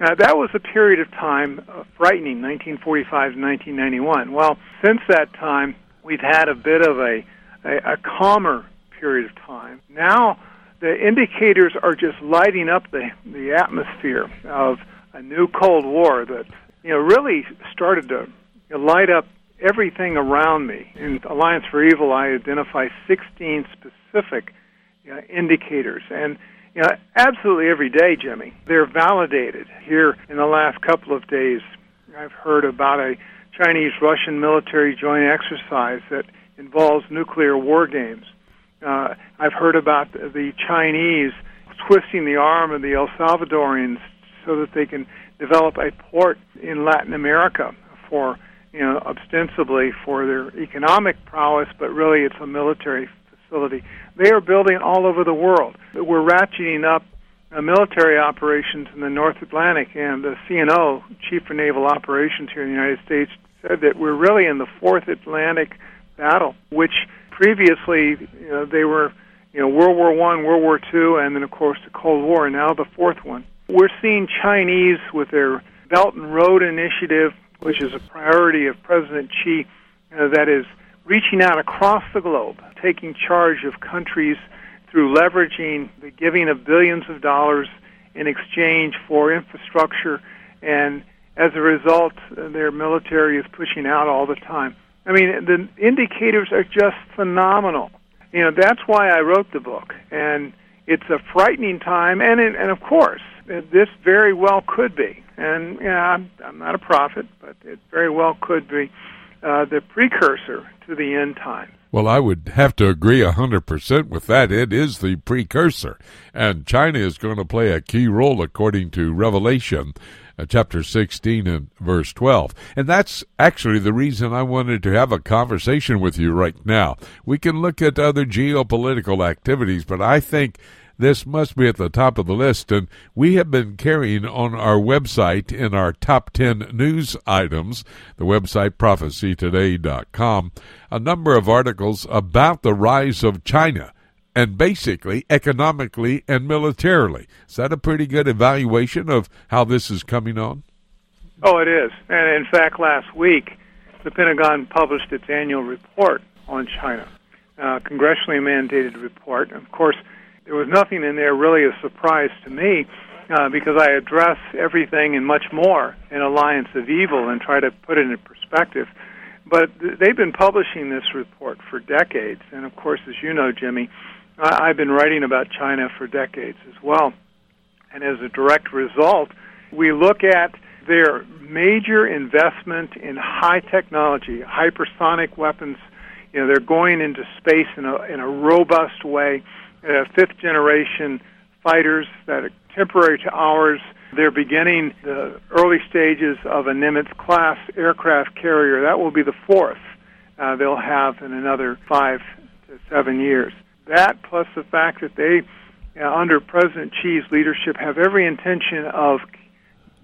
[SPEAKER 6] Uh, that was a period of time uh, frightening, 1945 to 1991. Well, since that time, we've had a bit of a, a, a calmer period of time. Now the indicators are just lighting up the the atmosphere of a new Cold War that you know really started to light up everything around me. In Alliance for Evil, I identify 16 specific you know, indicators, and you absolutely every day, Jimmy, they're validated. Here in the last couple of days, I've heard about a Chinese-Russian military joint exercise that involves nuclear war games. Uh, I've heard about the Chinese twisting the arm of the El Salvadorians so that they can develop a port in Latin America for, you know, ostensibly for their economic prowess, but really it's a military facility. They are building all over the world. We're ratcheting up uh, military operations in the North Atlantic, and the CNO, Chief of Naval Operations here in the United States, said that we're really in the Fourth Atlantic battle, which previously you know, they were you know World War One, World War Two, and then of course the Cold War, and now the fourth one. We're seeing Chinese with their Belt and Road Initiative, which is a priority of President Xi, uh, that is reaching out across the globe, taking charge of countries through leveraging the giving of billions of dollars in exchange for infrastructure, and as a result, their military is pushing out all the time. I mean, the indicators are just phenomenal. You know, that's why I wrote the book, and it's a frightening time. And it, and of course, this very well could be. And you know, I'm, I'm not a prophet, but it very well could be uh, the precursor to the end times.
[SPEAKER 1] Well, I would have to agree 100% with that. It is the precursor. And China is going to play a key role, according to Revelation uh, chapter 16 and verse 12. And that's actually the reason I wanted to have a conversation with you right now. We can look at other geopolitical activities, but I think this must be at the top of the list. And we have been carrying on our website in our top 10 news items, the website prophecytoday.com, a number of articles about the rise of China and basically economically and militarily. Is that a pretty good evaluation of how this is coming on?
[SPEAKER 6] Oh, it is. And in fact, last week, the Pentagon published its annual report on China, a congressionally mandated report. Of course, there was nothing in there really a surprise to me uh, because I address everything and much more in Alliance of Evil and try to put it in perspective. But they've been publishing this report for decades. And of course, as you know, Jimmy, I've been writing about China for decades as well. And as a direct result, we look at their major investment in high technology, hypersonic weapons. You know, they're going into space in a in a robust way. Uh, fifth generation fighters that are temporary to ours. They're beginning the early stages of a Nimitz class aircraft carrier. That will be the fourth uh, they'll have in another five to seven years. That plus the fact that they, uh, under President Xi's leadership, have every intention of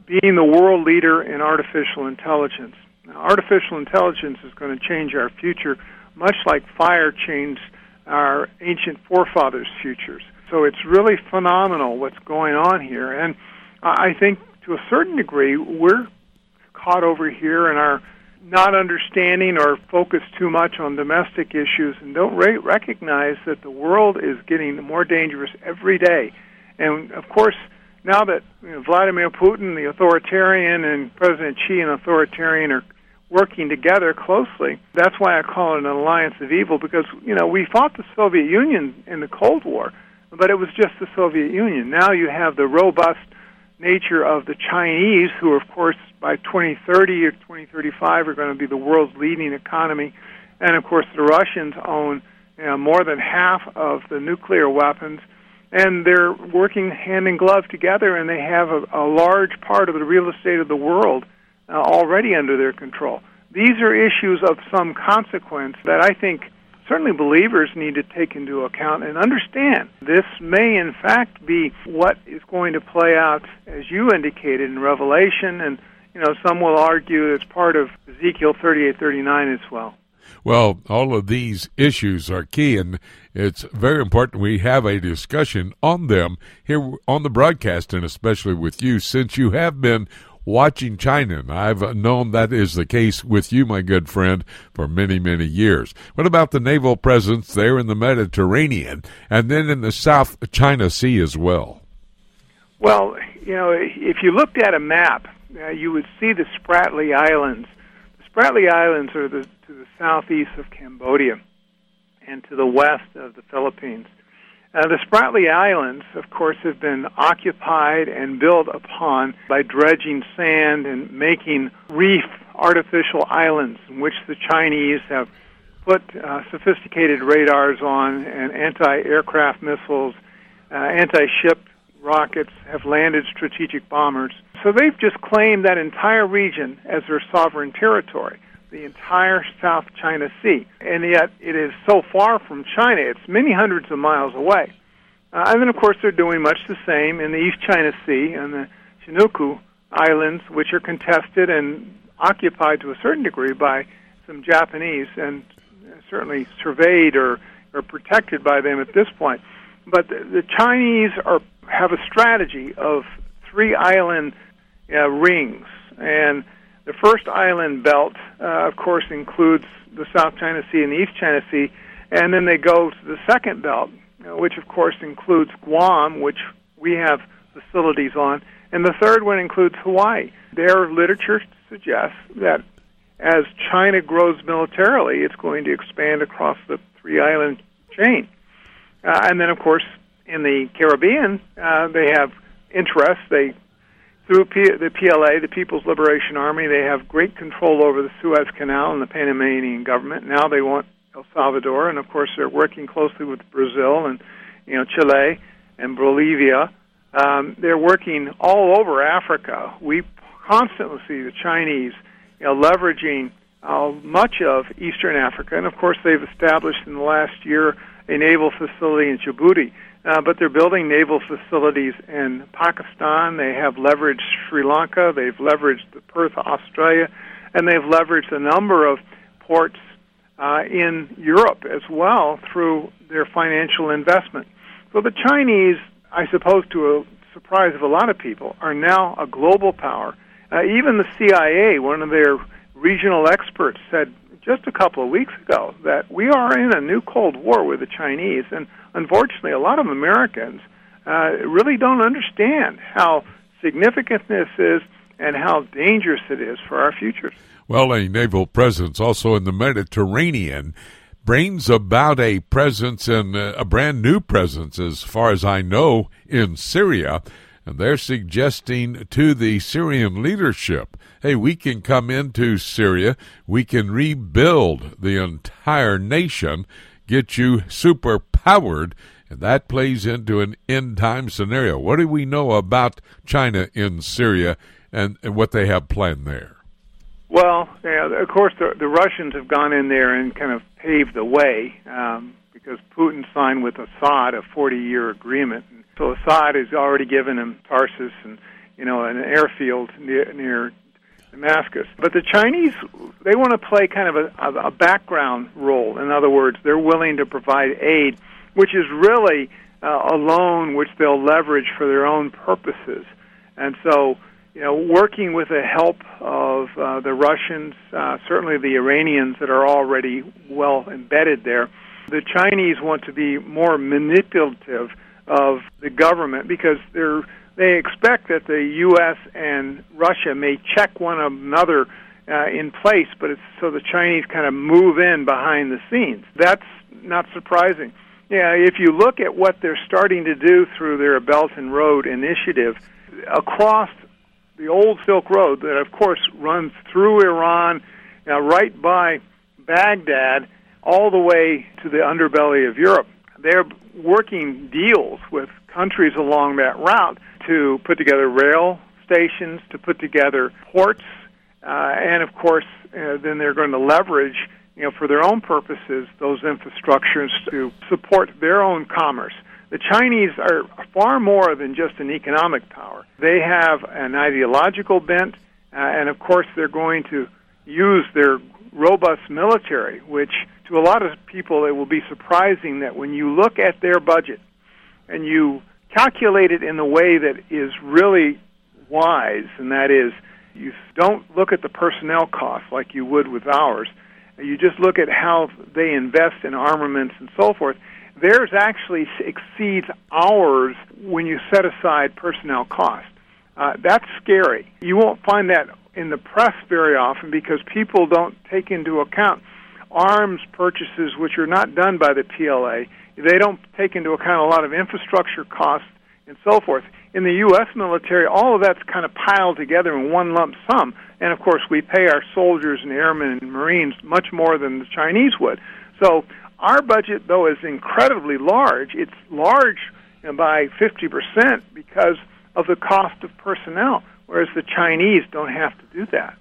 [SPEAKER 6] being the world leader in artificial intelligence. Now, artificial intelligence is going to change our future much like fire changed our ancient forefathers' futures. So it's really phenomenal what's going on here. And I think to a certain degree, we're caught over here in our not understanding or focus too much on domestic issues and don't re- recognize that the world is getting more dangerous every day. And of course, now that you know, Vladimir Putin, the authoritarian, and President Xi, an authoritarian, are working together closely. That's why I call it an alliance of evil because you know we fought the Soviet Union in the Cold War, but it was just the Soviet Union. Now you have the robust nature of the Chinese, who of course by 2030 or 2035 are going to be the world's leading economy, and of course the Russians own you know, more than half of the nuclear weapons. And they're working hand in glove together, and they have a, a large part of the real estate of the world uh, already under their control. These are issues of some consequence that I think certainly believers need to take into account and understand. This may, in fact, be what is going to play out, as you indicated in Revelation, and you know some will argue it's part of Ezekiel 38, 39 as well.
[SPEAKER 1] Well, all of these issues are key, and it's very important we have a discussion on them here on the broadcast, and especially with you, since you have been watching China. And I've known that is the case with you, my good friend, for many, many years. What about the naval presence there in the Mediterranean and then in the South China Sea as well?
[SPEAKER 6] Well, you know, if you looked at a map, uh, you would see the Spratly Islands. The Spratly Islands are the, to the southeast of Cambodia and to the west of the Philippines. Uh, the Spratly Islands, of course, have been occupied and built upon by dredging sand and making reef artificial islands in which the Chinese have put uh, sophisticated radars on and anti-aircraft missiles, uh, anti-ship rockets have landed strategic bombers. So they've just claimed that entire region as their sovereign territory the entire South China Sea. And yet it is so far from China, it's many hundreds of miles away. Uh, and then, of course, they're doing much the same in the East China Sea and the Senkaku Islands, which are contested and occupied to a certain degree by some Japanese and certainly surveyed or, or protected by them at this point. But the, the Chinese are have a strategy of three island uh, rings, and the first island belt, uh, of course, includes the South China Sea and the East China Sea, and then they go to the second belt, which of course includes Guam, which we have facilities on, and the third one includes Hawaii. Their literature suggests that as China grows militarily, it's going to expand across the three island chain. Uh, and then, of course, in the Caribbean, uh, they have interests. They through P- the PLA, the People's Liberation Army, they have great control over the Suez Canal and the Panamanian government. Now they want El Salvador, and of course they're working closely with Brazil and you know Chile and Bolivia. Um, they're working all over Africa. We constantly see the Chinese you know, leveraging uh, much of Eastern Africa, and of course they've established in the last year a naval facility in Djibouti. Uh, but they're building naval facilities in Pakistan. They have leveraged Sri Lanka. They've leveraged Perth, Australia, and they've leveraged a number of ports uh, in Europe as well through their financial investment. So the Chinese, I suppose, to a surprise of a lot of people, are now a global power. Uh, even the CIA, one of their regional experts, said just a couple of weeks ago that we are in a new Cold War with the Chinese, and unfortunately, a lot of Americans uh, really don't understand how significant this is and how dangerous it is for our futures.
[SPEAKER 1] Well, a naval presence also in the Mediterranean brings about a presence and a brand new presence, as far as I know, in Syria. And they're suggesting to the Syrian leadership hey, we can come into Syria, we can rebuild the entire nation, get you super powered, and that plays into an end time scenario. What do we know about China in Syria and, and what they have planned there?
[SPEAKER 6] Well, yeah, of course, the, the Russians have gone in there and kind of paved the way um, because Putin signed with Assad a 40 year agreement so Assad has already given him Tartus and you know an airfield near, near Damascus. But the Chinese, they want to play kind of a, a background role. In other words, they're willing to provide aid, which is really uh, a loan which they'll leverage for their own purposes. And so, you know, working with the help of uh, the Russians, uh, certainly the Iranians that are already well embedded there, the Chinese want to be more manipulative of the government because they're they expect that the U.S. and Russia may check one another uh, in place, but it's so the Chinese kind of move in behind the scenes. That's not surprising. Yeah, if you look at what they're starting to do through their Belt and Road initiative across the old Silk Road, that of course runs through Iran, uh, right by Baghdad, all the way to the underbelly of Europe. They're working deals with countries along that route to put together rail stations, to put together ports, uh, and of course, uh, then they're going to leverage, you know, for their own purposes, those infrastructures to support their own commerce. The Chinese are far more than just an economic power. They have an ideological bent, uh, and of course, they're going to use their robust military, which to a lot of people it will be surprising that when you look at their budget and you calculate it in a way that is really wise, and that is you don't look at the personnel costs like you would with ours. You just look at how they invest in armaments and so forth. Theirs actually exceeds ours when you set aside personnel costs. Uh, that's scary. You won't find that in the press very often because people don't take into account arms purchases which are not done by the PLA they don't take into account a lot of infrastructure costs and so forth. In the U.S. military, all of that's kind of piled together in one lump sum. And of course, we pay our soldiers and airmen and Marines much more than the Chinese would. So our budget, though, is incredibly large. It's large by 50% because of the cost of personnel, whereas the Chinese don't have to do that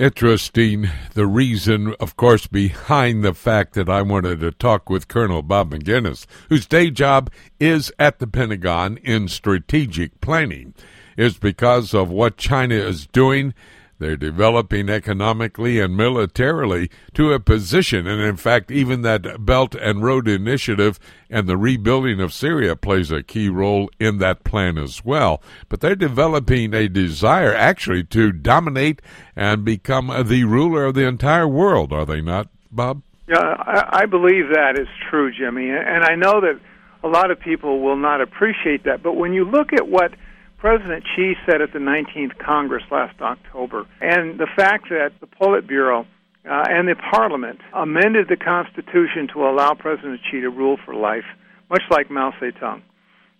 [SPEAKER 1] interesting. The reason, of course, behind the fact that I wanted to talk with Colonel Bob Maginnis, whose day job is at the Pentagon in strategic planning, is because of what China is doing they're developing economically and militarily to a position, and in fact, even that Belt and Road Initiative and the rebuilding of Syria plays a key role in that plan as well. But they're developing a desire actually to dominate and become the ruler of the entire world, are they not, Bob?
[SPEAKER 6] Yeah, I, I believe that is true, Jimmy. And I know that a lot of people will not appreciate that. But when you look at what President Xi said at the 19th Congress last October, and the fact that the Politburo uh, and the Parliament amended the Constitution to allow President Xi to rule for life, much like Mao Zedong.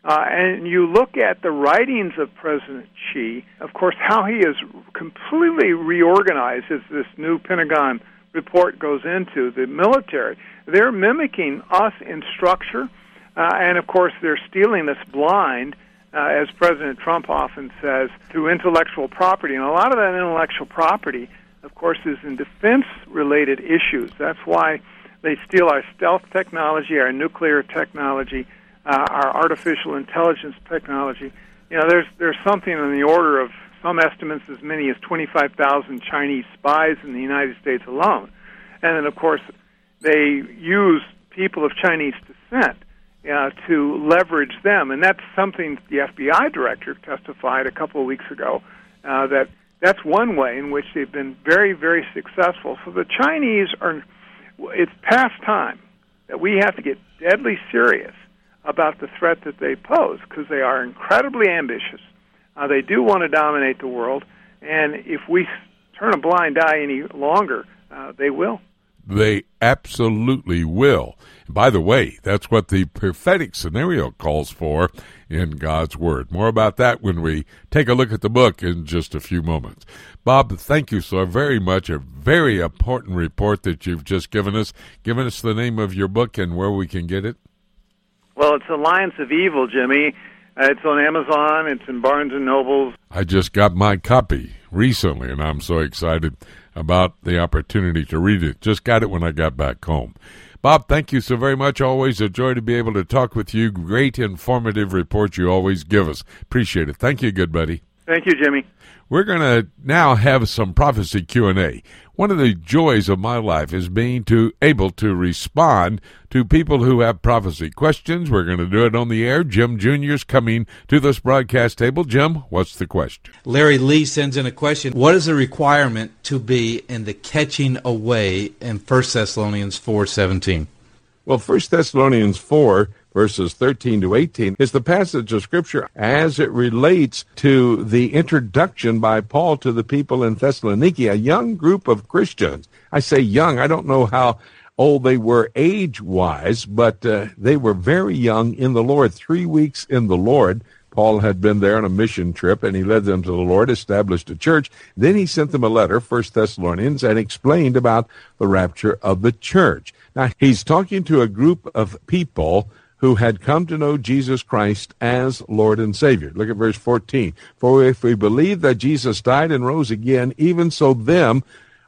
[SPEAKER 6] Uh, and you look at the writings of President Xi, of course, how he is completely reorganized as this new Pentagon report goes into the military. They're mimicking us in structure, uh, and of course, they're stealing us blind uh, as President Trump often says, through intellectual property. And a lot of that intellectual property, of course, is in defense related issues. That's why they steal our stealth technology, our nuclear technology, uh, our artificial intelligence technology. You know, there's, there's something in the order of some estimates as many as 25,000 Chinese spies in the United States alone. And then, of course, they use people of Chinese descent uh, to leverage them. And that's something the FBI director testified a couple of weeks ago uh, that that's one way in which they've been very, very successful. So the Chinese are, it's past time that we have to get deadly serious about the threat that they pose because they are incredibly ambitious. Uh, they do want to dominate the world, and if we turn a blind eye any longer, uh, they will.
[SPEAKER 1] They absolutely will. By the way, that's what the prophetic scenario calls for in God's Word. More about that when we take a look at the book in just a few moments. Bob, thank you so very much. A very important report that you've just given us. Given us the name of your book and where we can get it.
[SPEAKER 6] Well, it's Alliance of Evil, Jimmy. Uh, it's on Amazon. It's in Barnes and Nobles.
[SPEAKER 1] I just got my copy recently, and I'm so excited about the opportunity to read it. Just got it when I got back home. Bob, thank you so very much. Always a joy to be able to talk with you. Great informative report you always give us. Appreciate it. Thank you, good buddy.
[SPEAKER 5] Thank you, Jimmy.
[SPEAKER 1] We're going to now have some prophecy Q&A. One of the joys of my life is being to able to respond to people who have prophecy questions. We're going to do it on the air. Jim Jr. is coming to this broadcast table. Jim, what's the question?
[SPEAKER 7] Larry Lee sends in a question. What is the requirement to be in the catching away in 1 Thessalonians 4:17?
[SPEAKER 1] Well, 1 Thessalonians 4 verses 13 to 18 is the passage of scripture as it relates to the introduction by Paul to the people in Thessaloniki, a young group of Christians. I say young, I don't know how old they were age wise, but uh, they were very young in the Lord, three weeks in the Lord. Paul had been there on a mission trip and he led them to the Lord, established a church. Then he sent them a letter, First Thessalonians, and explained about the rapture of the church. Now he's talking to a group of people who had come to know Jesus Christ as Lord and Savior. Look at verse 14. For if we believe that Jesus died and rose again, even so them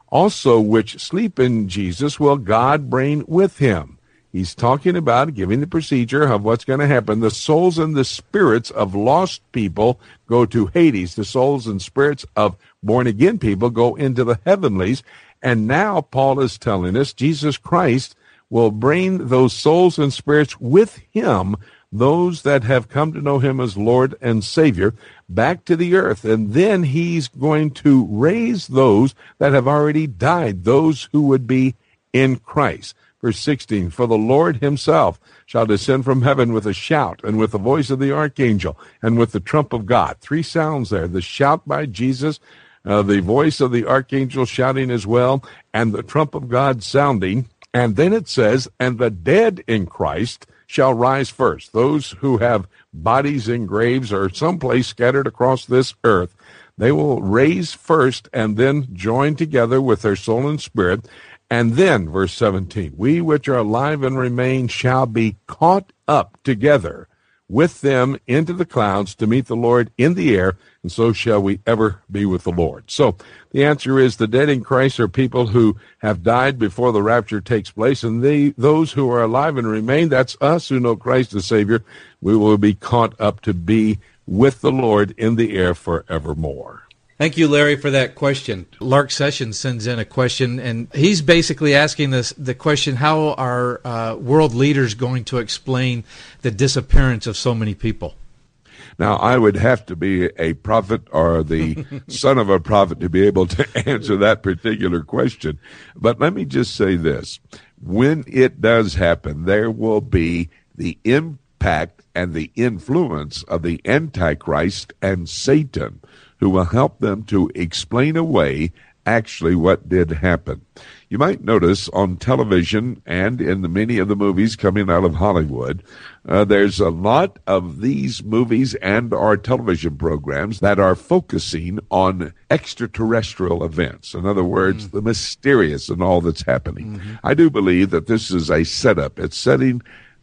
[SPEAKER 1] also which sleep in Jesus will God bring with him. He's talking about giving the procedure of what's going to happen. The souls and the spirits of lost people go to Hades. The souls and spirits of born again people go into the heavenlies. And now Paul is telling us Jesus Christ will bring those souls and spirits with him, those that have come to know him as Lord and Savior, back to the earth. And then he's going to raise those that have already died, those who would be in Christ. Verse 16, For the Lord himself shall descend from heaven with a shout, and with the voice of the archangel, and with the trump of God. Three sounds there. The shout by Jesus, uh, the voice of the archangel shouting as well, and the trump of God sounding. And then it says, and the dead in Christ shall rise first. Those who have bodies in graves or someplace scattered across this earth, they will raise first and then join together with their soul and spirit. And then, verse 17, we which are alive and remain shall be caught up together with them into the clouds to meet the Lord in the air, and so shall we ever be with the Lord. So the answer is the dead in Christ are people who have died before the rapture takes place, and they, those who are alive and remain, that's us who know Christ as Savior, we will be caught up to be with the Lord in the air forevermore.
[SPEAKER 7] Thank you, Larry, for that question. Lark Sessions sends in a question, and he's basically asking this the question: How are uh, world leaders going to explain the disappearance of so many people?
[SPEAKER 1] Now, I would have to be a prophet or the son of a prophet to be able to answer that particular question. But let me just say this when it does happen, there will be the impact and the influence of the Antichrist and Satan who will help them to explain away actually what did happen. You might notice on television and in the many of the movies coming out of Hollywood, uh, there's a lot of these movies and our television programs that are focusing on extraterrestrial events. In other words, mm-hmm. the mysterious and all that's happening. Mm-hmm. I do believe that this is a setup. It's setting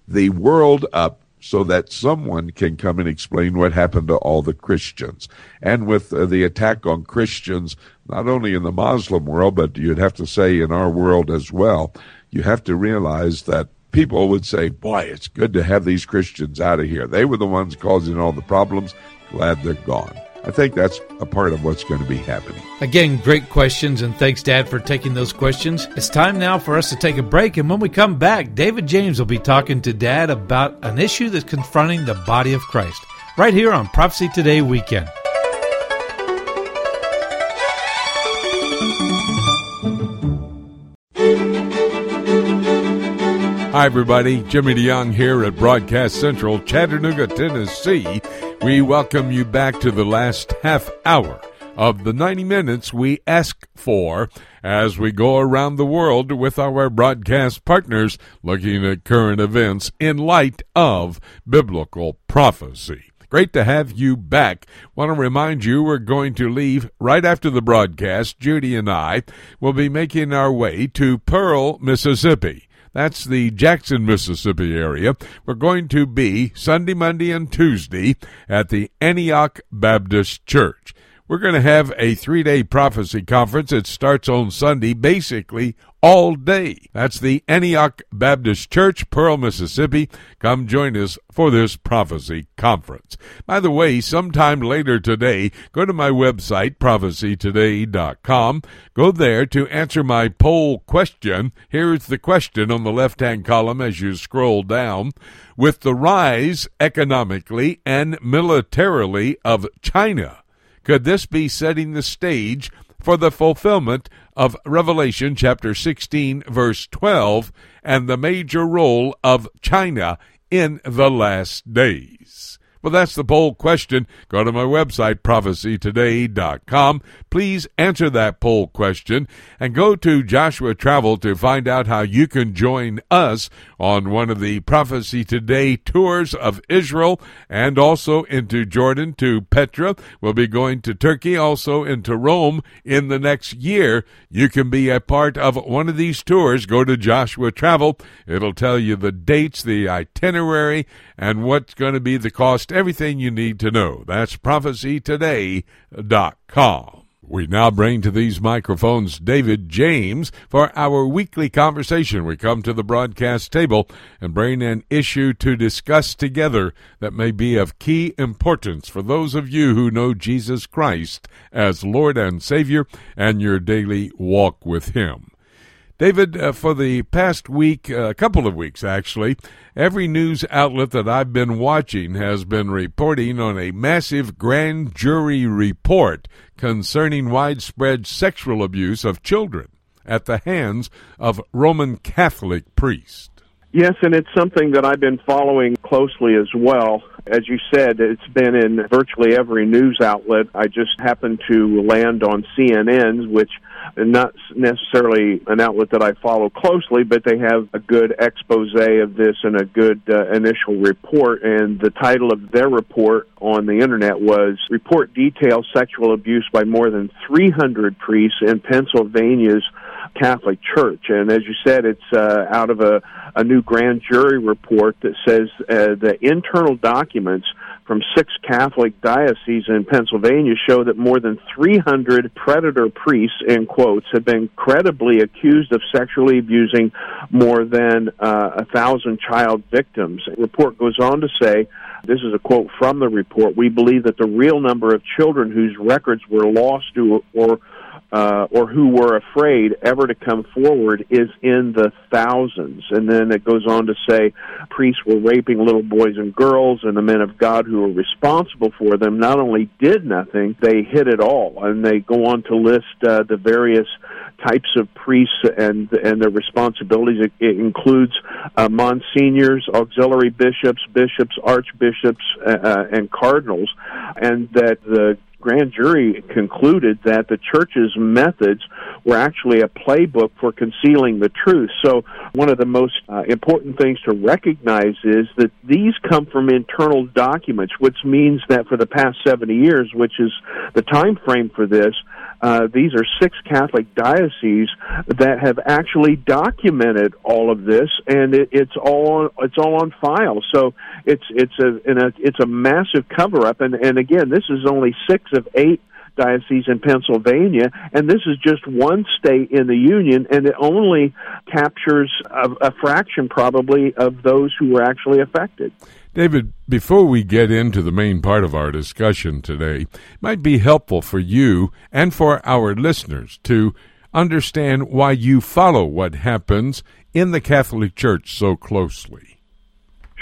[SPEAKER 1] the world up so that someone can come and explain what happened to all the Christians. And with uh, the attack on Christians, not only in the Muslim world, but you'd have to say in our world as well, you have to realize that people would say, boy, it's good to have these Christians out of here. They were the ones causing all the problems. Glad they're gone. I think that's a part of what's going to be happening.
[SPEAKER 7] Again, great questions, and thanks, Dad, for taking those questions. It's time now for us to take a break, and when we come back, David James will be talking to Dad about an issue that's confronting the body of Christ, right here on Prophecy Today Weekend.
[SPEAKER 1] Hi, everybody. Jimmy DeYoung here at Broadcast Central, Chattanooga, Tennessee. We welcome you back to the last half hour of the 90 minutes we ask for as we go around the world with our broadcast partners looking at current events in light of biblical prophecy. Great to have you back. Want to remind you we're going to leave right after the broadcast. Judy and I will be making our way to Pearl, Mississippi. That's the Jackson, Mississippi area. We're going to be Sunday, Monday, and Tuesday at the Antioch Baptist Church. We're going to have a three day prophecy conference. It starts on Sunday, basically all day. That's the Antioch Baptist Church, Pearl, Mississippi. Come join us for this prophecy conference. By the way, sometime later today, go to my website, prophecytoday.com. Go there to answer my poll question. Here's the question on the left hand column as you scroll down. With the rise economically and militarily of China, could this be setting the stage for the fulfillment of Revelation chapter 16, verse 12, and the major role of China in the last days? Well, that's the poll question. Go to my website, prophecytoday.com. Please answer that poll question and go to Joshua Travel to find out how you can join us on one of the Prophecy Today tours of Israel and also into Jordan to Petra. We'll be going to Turkey, also into Rome in the next year. You can be a part of one of these tours. Go to Joshua Travel. It'll tell you the dates, the itinerary, and what's going to be the cost, everything you need to know. That's prophecytoday.com. We now bring to these microphones David James for our weekly conversation. We come to the broadcast table and bring an issue to discuss together that may be of key importance for those of you who know Jesus Christ as Lord and Savior and your daily walk with Him. David, uh, for the past week, a uh, couple of weeks actually, every news outlet that I've been watching has been reporting on a massive grand jury report concerning widespread sexual abuse of children at the hands of Roman Catholic priests.
[SPEAKER 8] Yes, and it's something that I've been following closely as well. As you said, it's been in virtually every news outlet. I just happened to land on CNN, which not necessarily an outlet that I follow closely, but they have a good expose of this and a good uh, initial report. And the title of their report on the internet was Report Details Sexual Abuse by More Than 300 Priests in Pennsylvania's Catholic Church. And as you said, it's uh, out of a, a new grand jury report that says uh, the internal documents from six Catholic dioceses in Pennsylvania show that more than 300 predator priests, in quotes, have been credibly accused of sexually abusing more than uh, a thousand child victims. The report goes on to say, this is a quote from the report, we believe that the real number of children whose records were lost or uh, or who were afraid ever to come forward is in the thousands. And then it goes on to say priests were raping little boys and girls, and the men of God who were responsible for them not only did nothing, they hid it all. And they go on to list uh, the various types of priests and and their responsibilities. It, it includes uh, monsignors, auxiliary bishops, bishops, archbishops, uh, uh and cardinals, and that the grand jury concluded that the church's methods were actually a playbook for concealing the truth. So, one of the most uh, important things to recognize is that these come from internal documents, which means that for the past 70 years, which is the time frame for this, uh, these are six Catholic dioceses that have actually documented all of this, and it, it's all on, it's all on file. So it's it's a, a it's a massive cover up, and and again, this is only six of eight diocese in Pennsylvania, and this is just one state in the union, and it only captures a, a fraction, probably, of those who were actually affected.
[SPEAKER 1] David, before we get into the main part of our discussion today, it might be helpful for you and for our listeners to understand why you follow what happens in the Catholic Church so closely.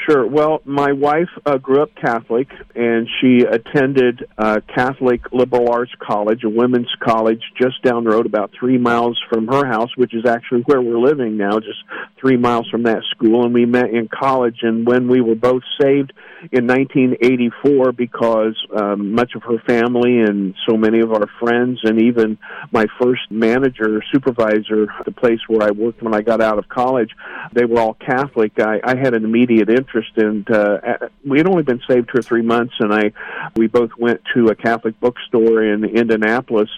[SPEAKER 8] Sure. Well, my wife uh, grew up Catholic, and she attended uh, Catholic Liberal Arts College, a women's college just down the road, about three miles from her house, which is actually where we're living now, just three miles from that school. And we met in college, and when we were both saved in 1984, because um, much of her family and so many of our friends, and even my first manager, supervisor, the place where I worked when I got out of college, they were all Catholic. I, I had an immediate interest in. Uh, we had only been saved two or three months, and I we both went to a Catholic bookstore in Indianapolis,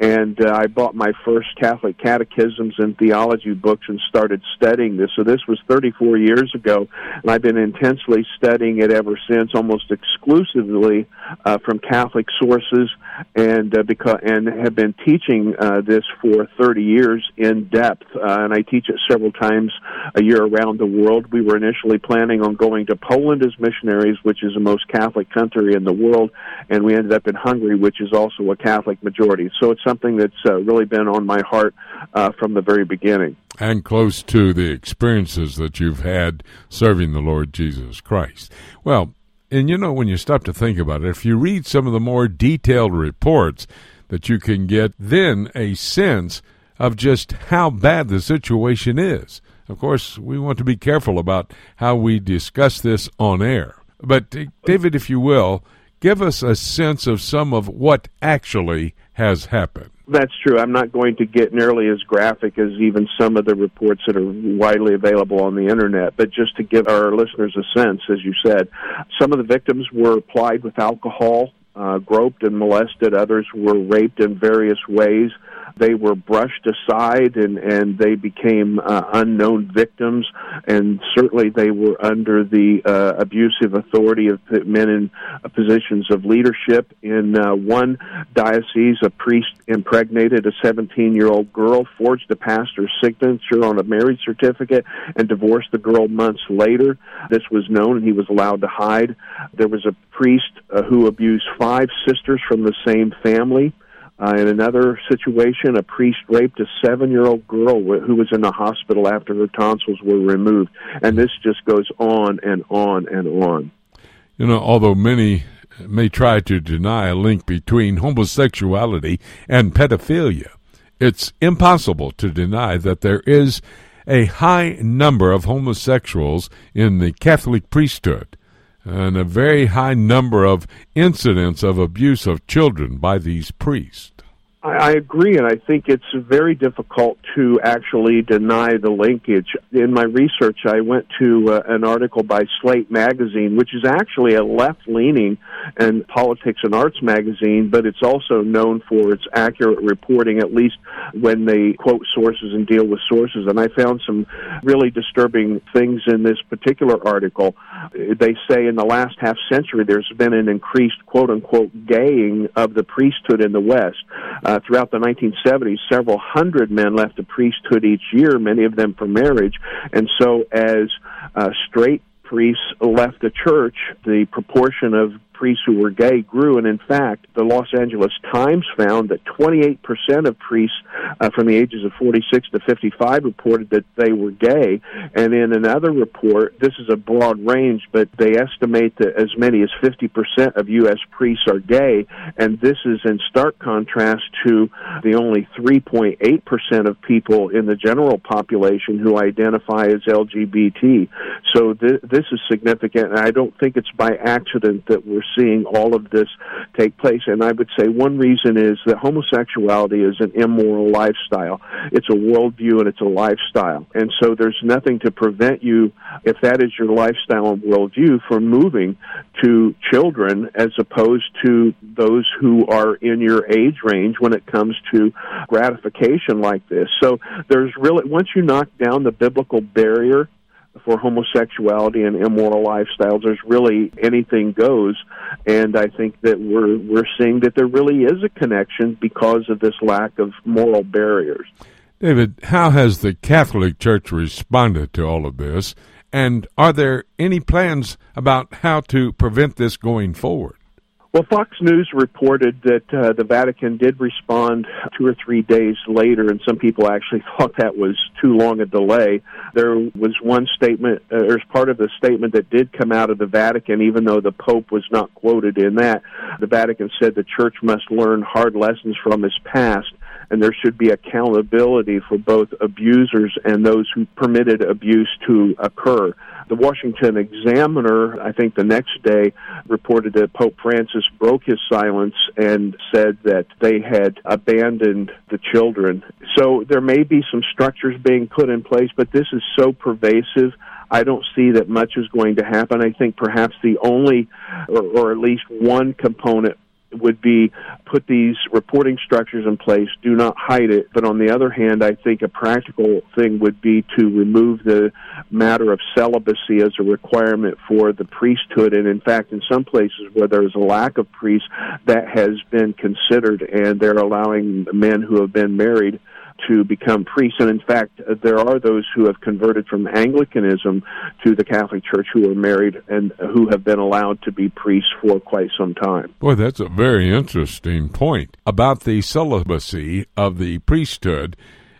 [SPEAKER 8] and uh, I bought my first Catholic catechisms and theology books and started studying this. So this was 34 years ago, and I've been intensely studying it ever since, almost exclusively uh, from Catholic sources, and uh, because and have been teaching uh, this for 30 years in depth, uh, and I teach it several times a year around the world. We were initially planning on going to Poland as missionaries, which is the most Catholic country in the world, and we ended up in Hungary, which is also a Catholic majority. So it's something that's uh, really been on my heart uh, from the very beginning.
[SPEAKER 1] And close to the experiences that you've had serving the Lord Jesus Christ. Well, and you know, when you stop to think about it, if you read some of the more detailed reports that you can get, then a sense of just how bad the situation is. Of course, we want to be careful about how we discuss this on air. But, David, if you will, give us a sense of some of what actually has happened.
[SPEAKER 8] That's true. I'm not going to get nearly as graphic as even some of the reports that are widely available on the internet, but just to give our listeners a sense, as you said, some of the victims were plied with alcohol, uh, groped and molested. Others were raped in various ways they were brushed aside and and they became uh, unknown victims. And certainly they were under the uh, abusive authority of men in uh, positions of leadership. In uh, one diocese a priest impregnated a 17 year old girl forged a pastor's signature on a marriage certificate and divorced the girl months later. This was known and he was allowed to hide. There was a priest uh, who abused five sisters from the same family uh, in another situation, a priest raped a seven year old girl who was in the hospital after her tonsils were removed. And this just goes on and on and on.
[SPEAKER 1] You know, although many may try to deny a link between homosexuality and pedophilia, it's impossible to deny that there is a high number of homosexuals in the Catholic priesthood and a very high number of incidents of abuse of children by these priests.
[SPEAKER 8] I agree, and I think it's very difficult to actually deny the linkage. In my research, I went to uh, an article by Slate magazine, which is actually a left leaning and politics and arts magazine, but it's also known for its accurate reporting, at least when they quote sources and deal with sources. And I found some really disturbing things in this particular article. They say in the last half century, there's been an increased quote unquote gaying of the priesthood in the West. Uh, uh, throughout the 1970s, several hundred men left the priesthood each year, many of them for marriage. And so, as uh, straight priests left the church, the proportion of priests who were gay grew, and in fact, the Los Angeles Times found that 28% of priests uh, from the ages of 46 to 55 reported that they were gay. And in another report, this is a broad range, but they estimate that as many as 50% of U.S. priests are gay, and this is in stark contrast to the only 3.8% of people in the general population who identify as LGBT. So th- this is significant, and I don't think it's by accident that we're seeing all of this take place. And I would say one reason is that homosexuality is an immoral lifestyle. It's a worldview and it's a lifestyle. And so there's nothing to prevent you, if that is your lifestyle and worldview, from moving to children as opposed to those who are in your age range when it comes to gratification like this. So there's really, once you knock down the biblical barrier for homosexuality and immoral lifestyles. There's really anything goes, and I think that we're we're seeing that there really is a connection because of this lack of moral barriers.
[SPEAKER 1] David, how has the Catholic Church responded to all of this? And are there any plans about how to prevent this going forward?
[SPEAKER 8] Well, Fox News reported that uh, the Vatican did respond two or three days later, and some people actually thought that was too long a delay. There was one statement, uh, there's part of the statement that did come out of the Vatican, even though the Pope was not quoted in that. The Vatican said the Church must learn hard lessons from its past and there should be accountability for both abusers and those who permitted abuse to occur. The Washington Examiner, I think the next day, reported that Pope Francis broke his silence and said that they had abandoned the children. So there may be some structures being put in place, but this is so pervasive. I don't see that much is going to happen. I think perhaps the only, or, or at least one component would be put these reporting structures in place, do not hide it. But on the other hand, I think a practical thing would be to remove the matter of celibacy as a requirement for the priesthood. And in fact, in some places where there's a lack of priests, that has been considered, and they're allowing men who have been married to become priests. And in fact, there are those who have converted from Anglicanism to the Catholic Church who are married and who have been allowed to be priests for quite some time.
[SPEAKER 1] Boy, that's a very interesting point about the celibacy of the priesthood,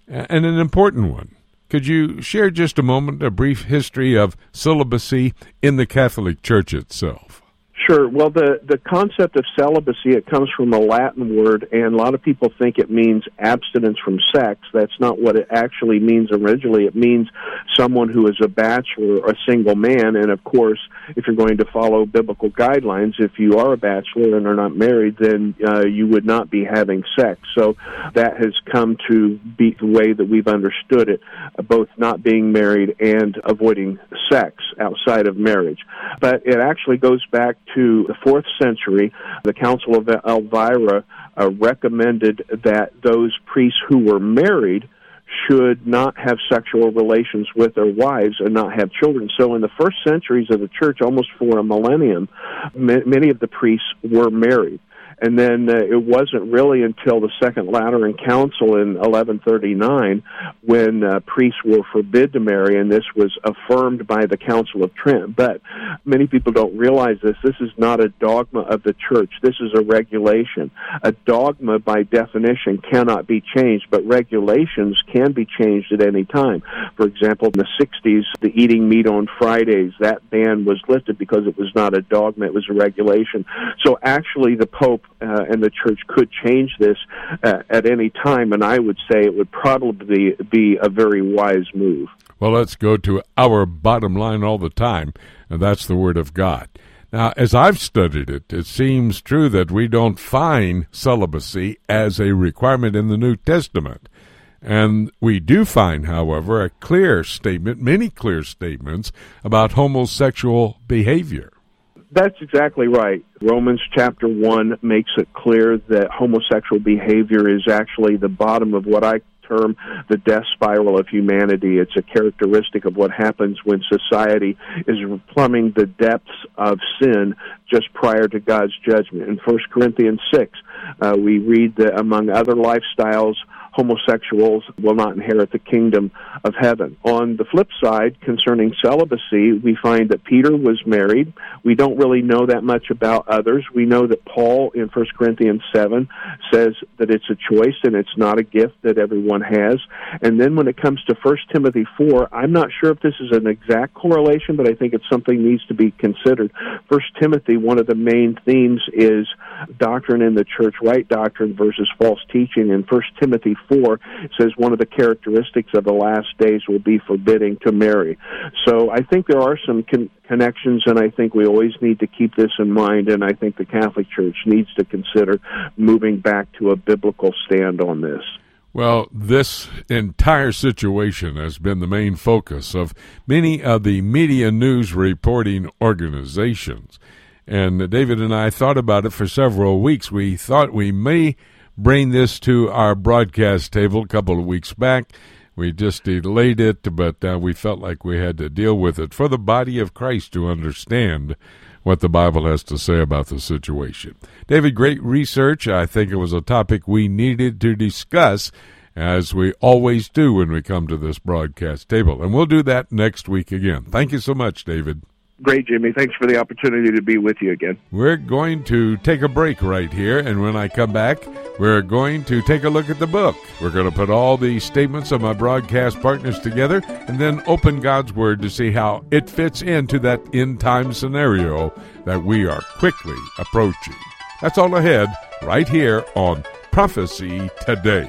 [SPEAKER 1] and an important one. Could you share just a moment a brief history of celibacy in the Catholic Church itself?
[SPEAKER 8] Sure. Well, the, the concept of celibacy, it comes from a Latin word, and a lot of people think it means abstinence from sex. That's not what it actually means originally. It means someone who is a bachelor, a single man, and of course, if you're going to follow biblical guidelines, if you are a bachelor and are not married, then uh, you would not be having sex. So that has come to be the way that we've understood it, both not being married and avoiding sex outside of marriage. But it actually goes back to the fourth century, the Council of Elvira uh, recommended that those priests who were married should not have sexual relations with their wives and not have children. So, in the first centuries of the church, almost for a millennium, many of the priests were married. And then uh, it wasn't really until the Second Lateran Council in 1139 when uh, priests were forbid to marry, and this was affirmed by the Council of Trent. But many people don't realize this. This is not a dogma of the church. This is a regulation. A dogma, by definition, cannot be changed, but regulations can be changed at any time. For example, in the 60s, the eating meat on Fridays, that ban was lifted because it was not a dogma, it was a regulation. So actually, the Pope uh, and the church could change this uh, at any time, and I would say it would probably be a very wise move.
[SPEAKER 1] Well, let's go to our bottom line all the time, and that's the Word of God. Now, as I've studied it, it seems true that we don't find celibacy as a requirement in the New Testament. And we do find, however, a clear statement, many clear statements about homosexual behavior.
[SPEAKER 8] That's exactly right. Romans chapter 1 makes it clear that homosexual behavior is actually the bottom of what I term the death spiral of humanity. It's a characteristic of what happens when society is plumbing the depths of sin just prior to God's judgment. In 1 Corinthians 6, uh, we read that among other lifestyles, homosexuals will not inherit the kingdom of heaven. On the flip side, concerning celibacy, we find that Peter was married. We don't really know that much about others. We know that Paul in 1 Corinthians 7 says that it's a choice and it's not a gift that everyone has. And then when it comes to 1 Timothy 4, I'm not sure if this is an exact correlation, but I think it's something needs to be considered. 1 Timothy, one of the main themes is doctrine in the church, right doctrine versus false teaching. In 1 Timothy 4 says one of the characteristics of the last days will be forbidding to marry. So I think there are some con- connections, and I think we always need to keep this in mind, and I think the Catholic Church needs to consider moving back to a biblical stand on this.
[SPEAKER 1] Well, this entire situation has been the main focus of many of the media news reporting organizations. And David and I thought about it for several weeks. We thought we may bring this to our broadcast table a couple of weeks back. We just delayed it, but uh, we felt like we had to deal with it for the body of Christ to understand what the Bible has to say about the situation. David, great research. I think it was a topic we needed to discuss, as we always do when we come to this broadcast table. And we'll do that next week again. Thank you so much, David.
[SPEAKER 8] Great, Jimmy. Thanks for the opportunity to be with you again.
[SPEAKER 1] We're going to take a break right here, and when I come back, we're going to take a look at the book. We're going to put all the statements of my broadcast partners together and then open God's Word to see how it fits into that end time scenario that we are quickly approaching. That's all ahead right here on Prophecy Today.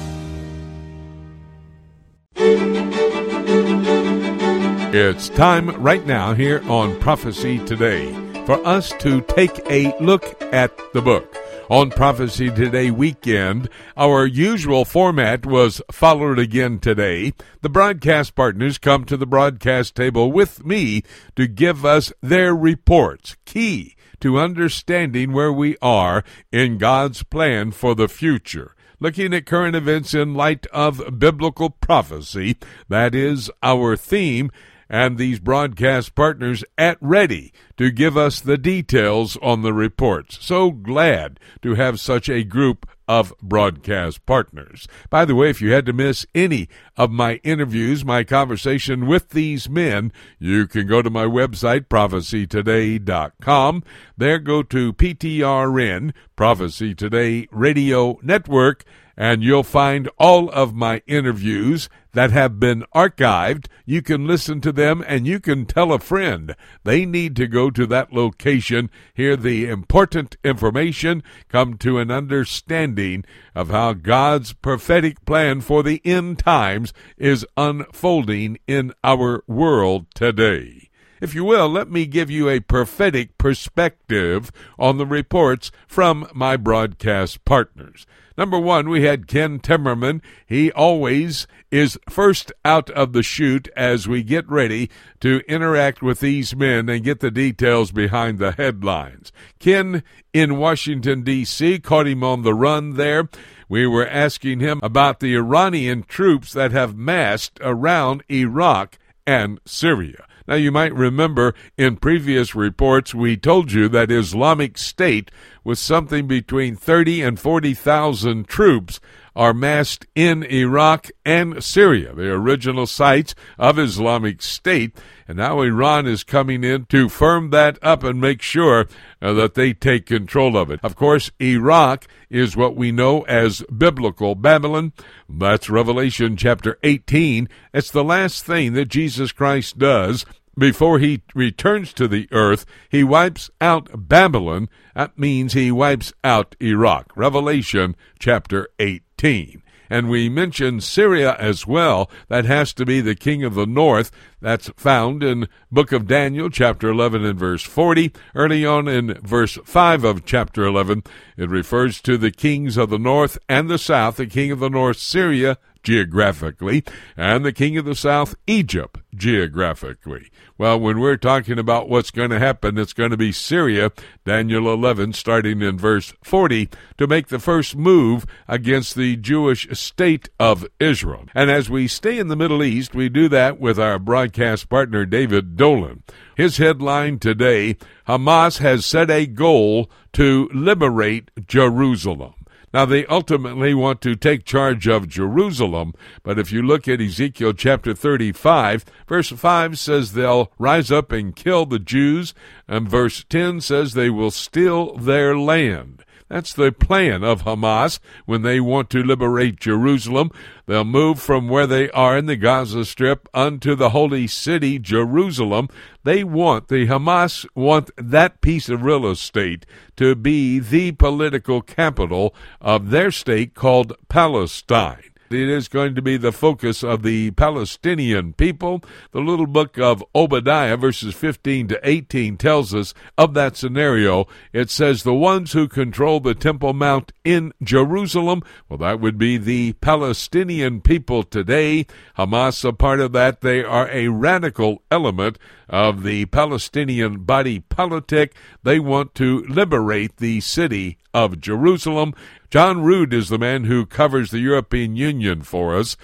[SPEAKER 1] It's time right now here on Prophecy Today for us to take a look at the book. On Prophecy Today weekend, our usual format was followed again today. The broadcast partners come to the broadcast table with me to give us their reports, key to understanding where we are in God's plan for the future looking at current events in light of biblical prophecy. That is our theme and these broadcast partners at ready to give us the details on the reports. So glad to have such a group of broadcast partners. By the way, if you had to miss any of my interviews, my conversation with these men, you can go to my website, prophecytoday.com. There, go to PTRN, Prophecy Today Radio Network, and you'll find all of my interviews that have been archived. You can listen to them and you can tell a friend. They need to go to that location, hear the important information, come to an understanding of how God's prophetic plan for the end times is unfolding in our world today. If you will, let me give you a prophetic perspective on the reports from my broadcast partners. Number one, we had Ken Timmerman. He always is first out of the chute as we get ready to interact with these men and get the details behind the headlines. Ken in Washington, D.C., caught him on the run there. We were asking him about the Iranian troops that have massed around Iraq and Syria. Now, you might remember in previous reports we told you that Islamic State, with something between 30 and 40,000 troops, are massed in Iraq and Syria, the original sites of Islamic State. And now Iran is coming in to firm that up and make sure uh, that they take control of it. Of course, Iraq is what we know as biblical Babylon. That's Revelation chapter 18. It's the last thing that Jesus Christ does before he returns to the earth, he wipes out Babylon. That means he wipes out Iraq. Revelation chapter 18. And we mentioned Syria as well. That has to be the king of the north. That's found in book of Daniel, chapter 11 and verse 40. Early on in verse 5 of chapter 11, it refers to the kings of the north and the south. The king of the north, Syria, geographically, and the king of the south, Egypt, geographically. Well, when we're talking about what's going to happen, it's going to be Syria, Daniel 11, starting in verse 40, to make the first move against the Jewish state of Israel. And as we stay in the Middle East, we do that with our broadcast partner, David Dolan. His headline today Hamas has set a goal to liberate Jerusalem. Now, they ultimately want to take charge of Jerusalem, but if you look at Ezekiel chapter 35, verse 5 says they'll rise up and kill the Jews, and verse 10 says they will steal their land. That's the plan of Hamas when they want to liberate Jerusalem. They'll move from where they are in the Gaza Strip unto the holy city, Jerusalem. They want, the Hamas want that piece of real estate to be the political capital of their state called Palestine. It is going to be the focus of the Palestinian people. The little book of Obadiah, verses 15 to 18, tells us of that scenario. It says, The ones who control the Temple Mount in Jerusalem, well, that would be the Palestinian people today. Hamas, a part of that, they are a radical element of the Palestinian body politic. They want to liberate the city of Jerusalem. John Rood is the man who covers the European Union for us.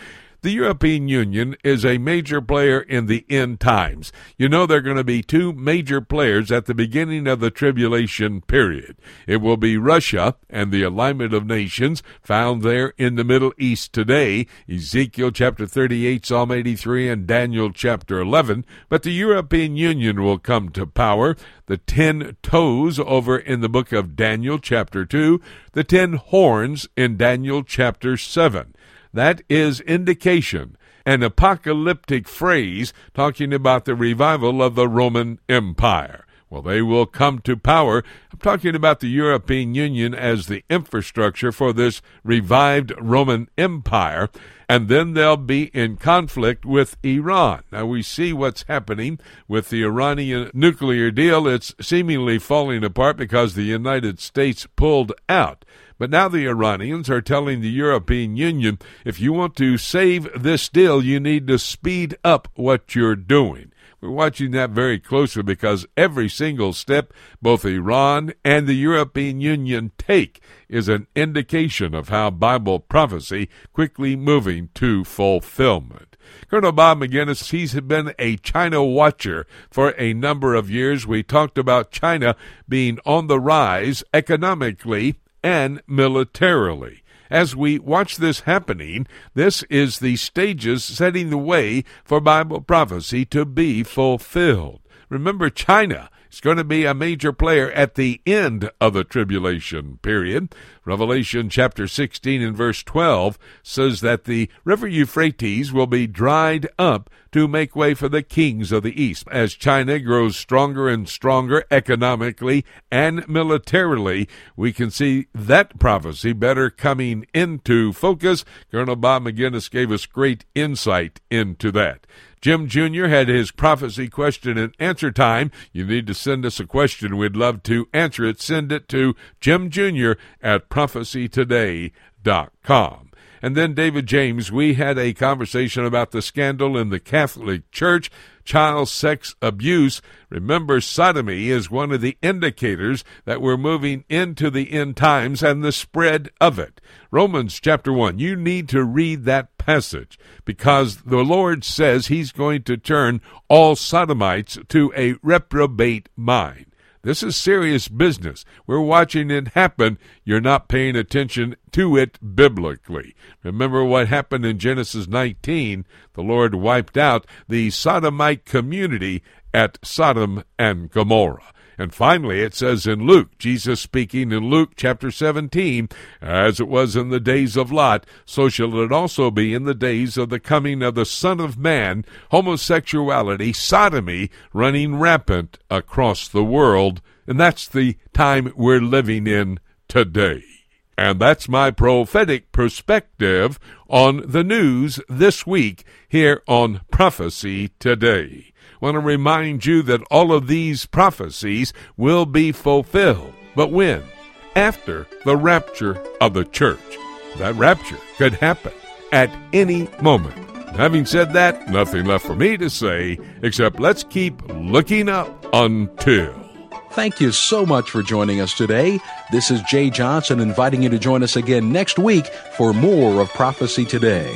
[SPEAKER 1] The European Union is a major player in the end times. You know, there are going to be two major players at the beginning of the tribulation period. It will be Russia and the alignment of nations found there in the Middle East today, Ezekiel chapter 38, Psalm 83, and Daniel chapter 11. But the European Union will come to power. The ten toes over in the book of Daniel chapter 2, the ten horns in Daniel chapter 7. That is indication, an apocalyptic phrase talking about the revival of the Roman Empire. Well, they will come to power. I'm talking about the European Union as the infrastructure for this revived Roman Empire, and then they'll be in conflict with Iran. Now, we see what's happening with the Iranian nuclear deal. It's seemingly falling apart because the United States pulled out. But now the Iranians are telling the European Union if you want to save this deal, you need to speed up what you're doing. We're watching that very closely because every single step both Iran and the European Union take is an indication of how Bible prophecy quickly moving to fulfillment. Colonel Bob Maginnis, he's been a China watcher for a number of years. We talked about China being on the rise economically and militarily. As we watch this happening, this is the stages setting the way for Bible prophecy to be fulfilled. Remember, China is going to be a major player at the end of the tribulation period. Revelation chapter 16 and verse 12 says that the river Euphrates will be dried up to make way for the kings of the east. As China grows stronger and stronger economically and militarily, we can see that prophecy better coming into focus. Colonel Bob Maginnis gave us great insight into that. Jim Jr. had his prophecy question and answer time. You need to send us a question. We'd love to answer it. Send it to Jim Jr. at prophecytoday.com. And then David James, we had a conversation about the scandal in the Catholic Church, child sex abuse. Remember, sodomy is one of the indicators that we're moving into the end times and the spread of it. Romans chapter 1, you need to read that passage because the Lord says he's going to turn all sodomites to a reprobate mind. This is serious business. We're watching it happen. You're not paying attention to it biblically. Remember what happened in Genesis 19? The Lord wiped out the Sodomite community at Sodom and Gomorrah. And finally, it says in Luke, Jesus speaking in Luke chapter 17, as it was in the days of Lot, so shall it also be in the days of the coming of the Son of Man, homosexuality, sodomy running rampant across the world. And that's the time we're living in today. And that's my prophetic perspective on the news this week here on Prophecy Today want to remind you that all of these prophecies will be fulfilled. But when? After the rapture of the church. That rapture could happen at any moment. Having said that, nothing left for me to say except let's keep looking up until.
[SPEAKER 3] Thank you so much for joining us today. This is Jay Johnson inviting you to join us again next week for more of Prophecy Today.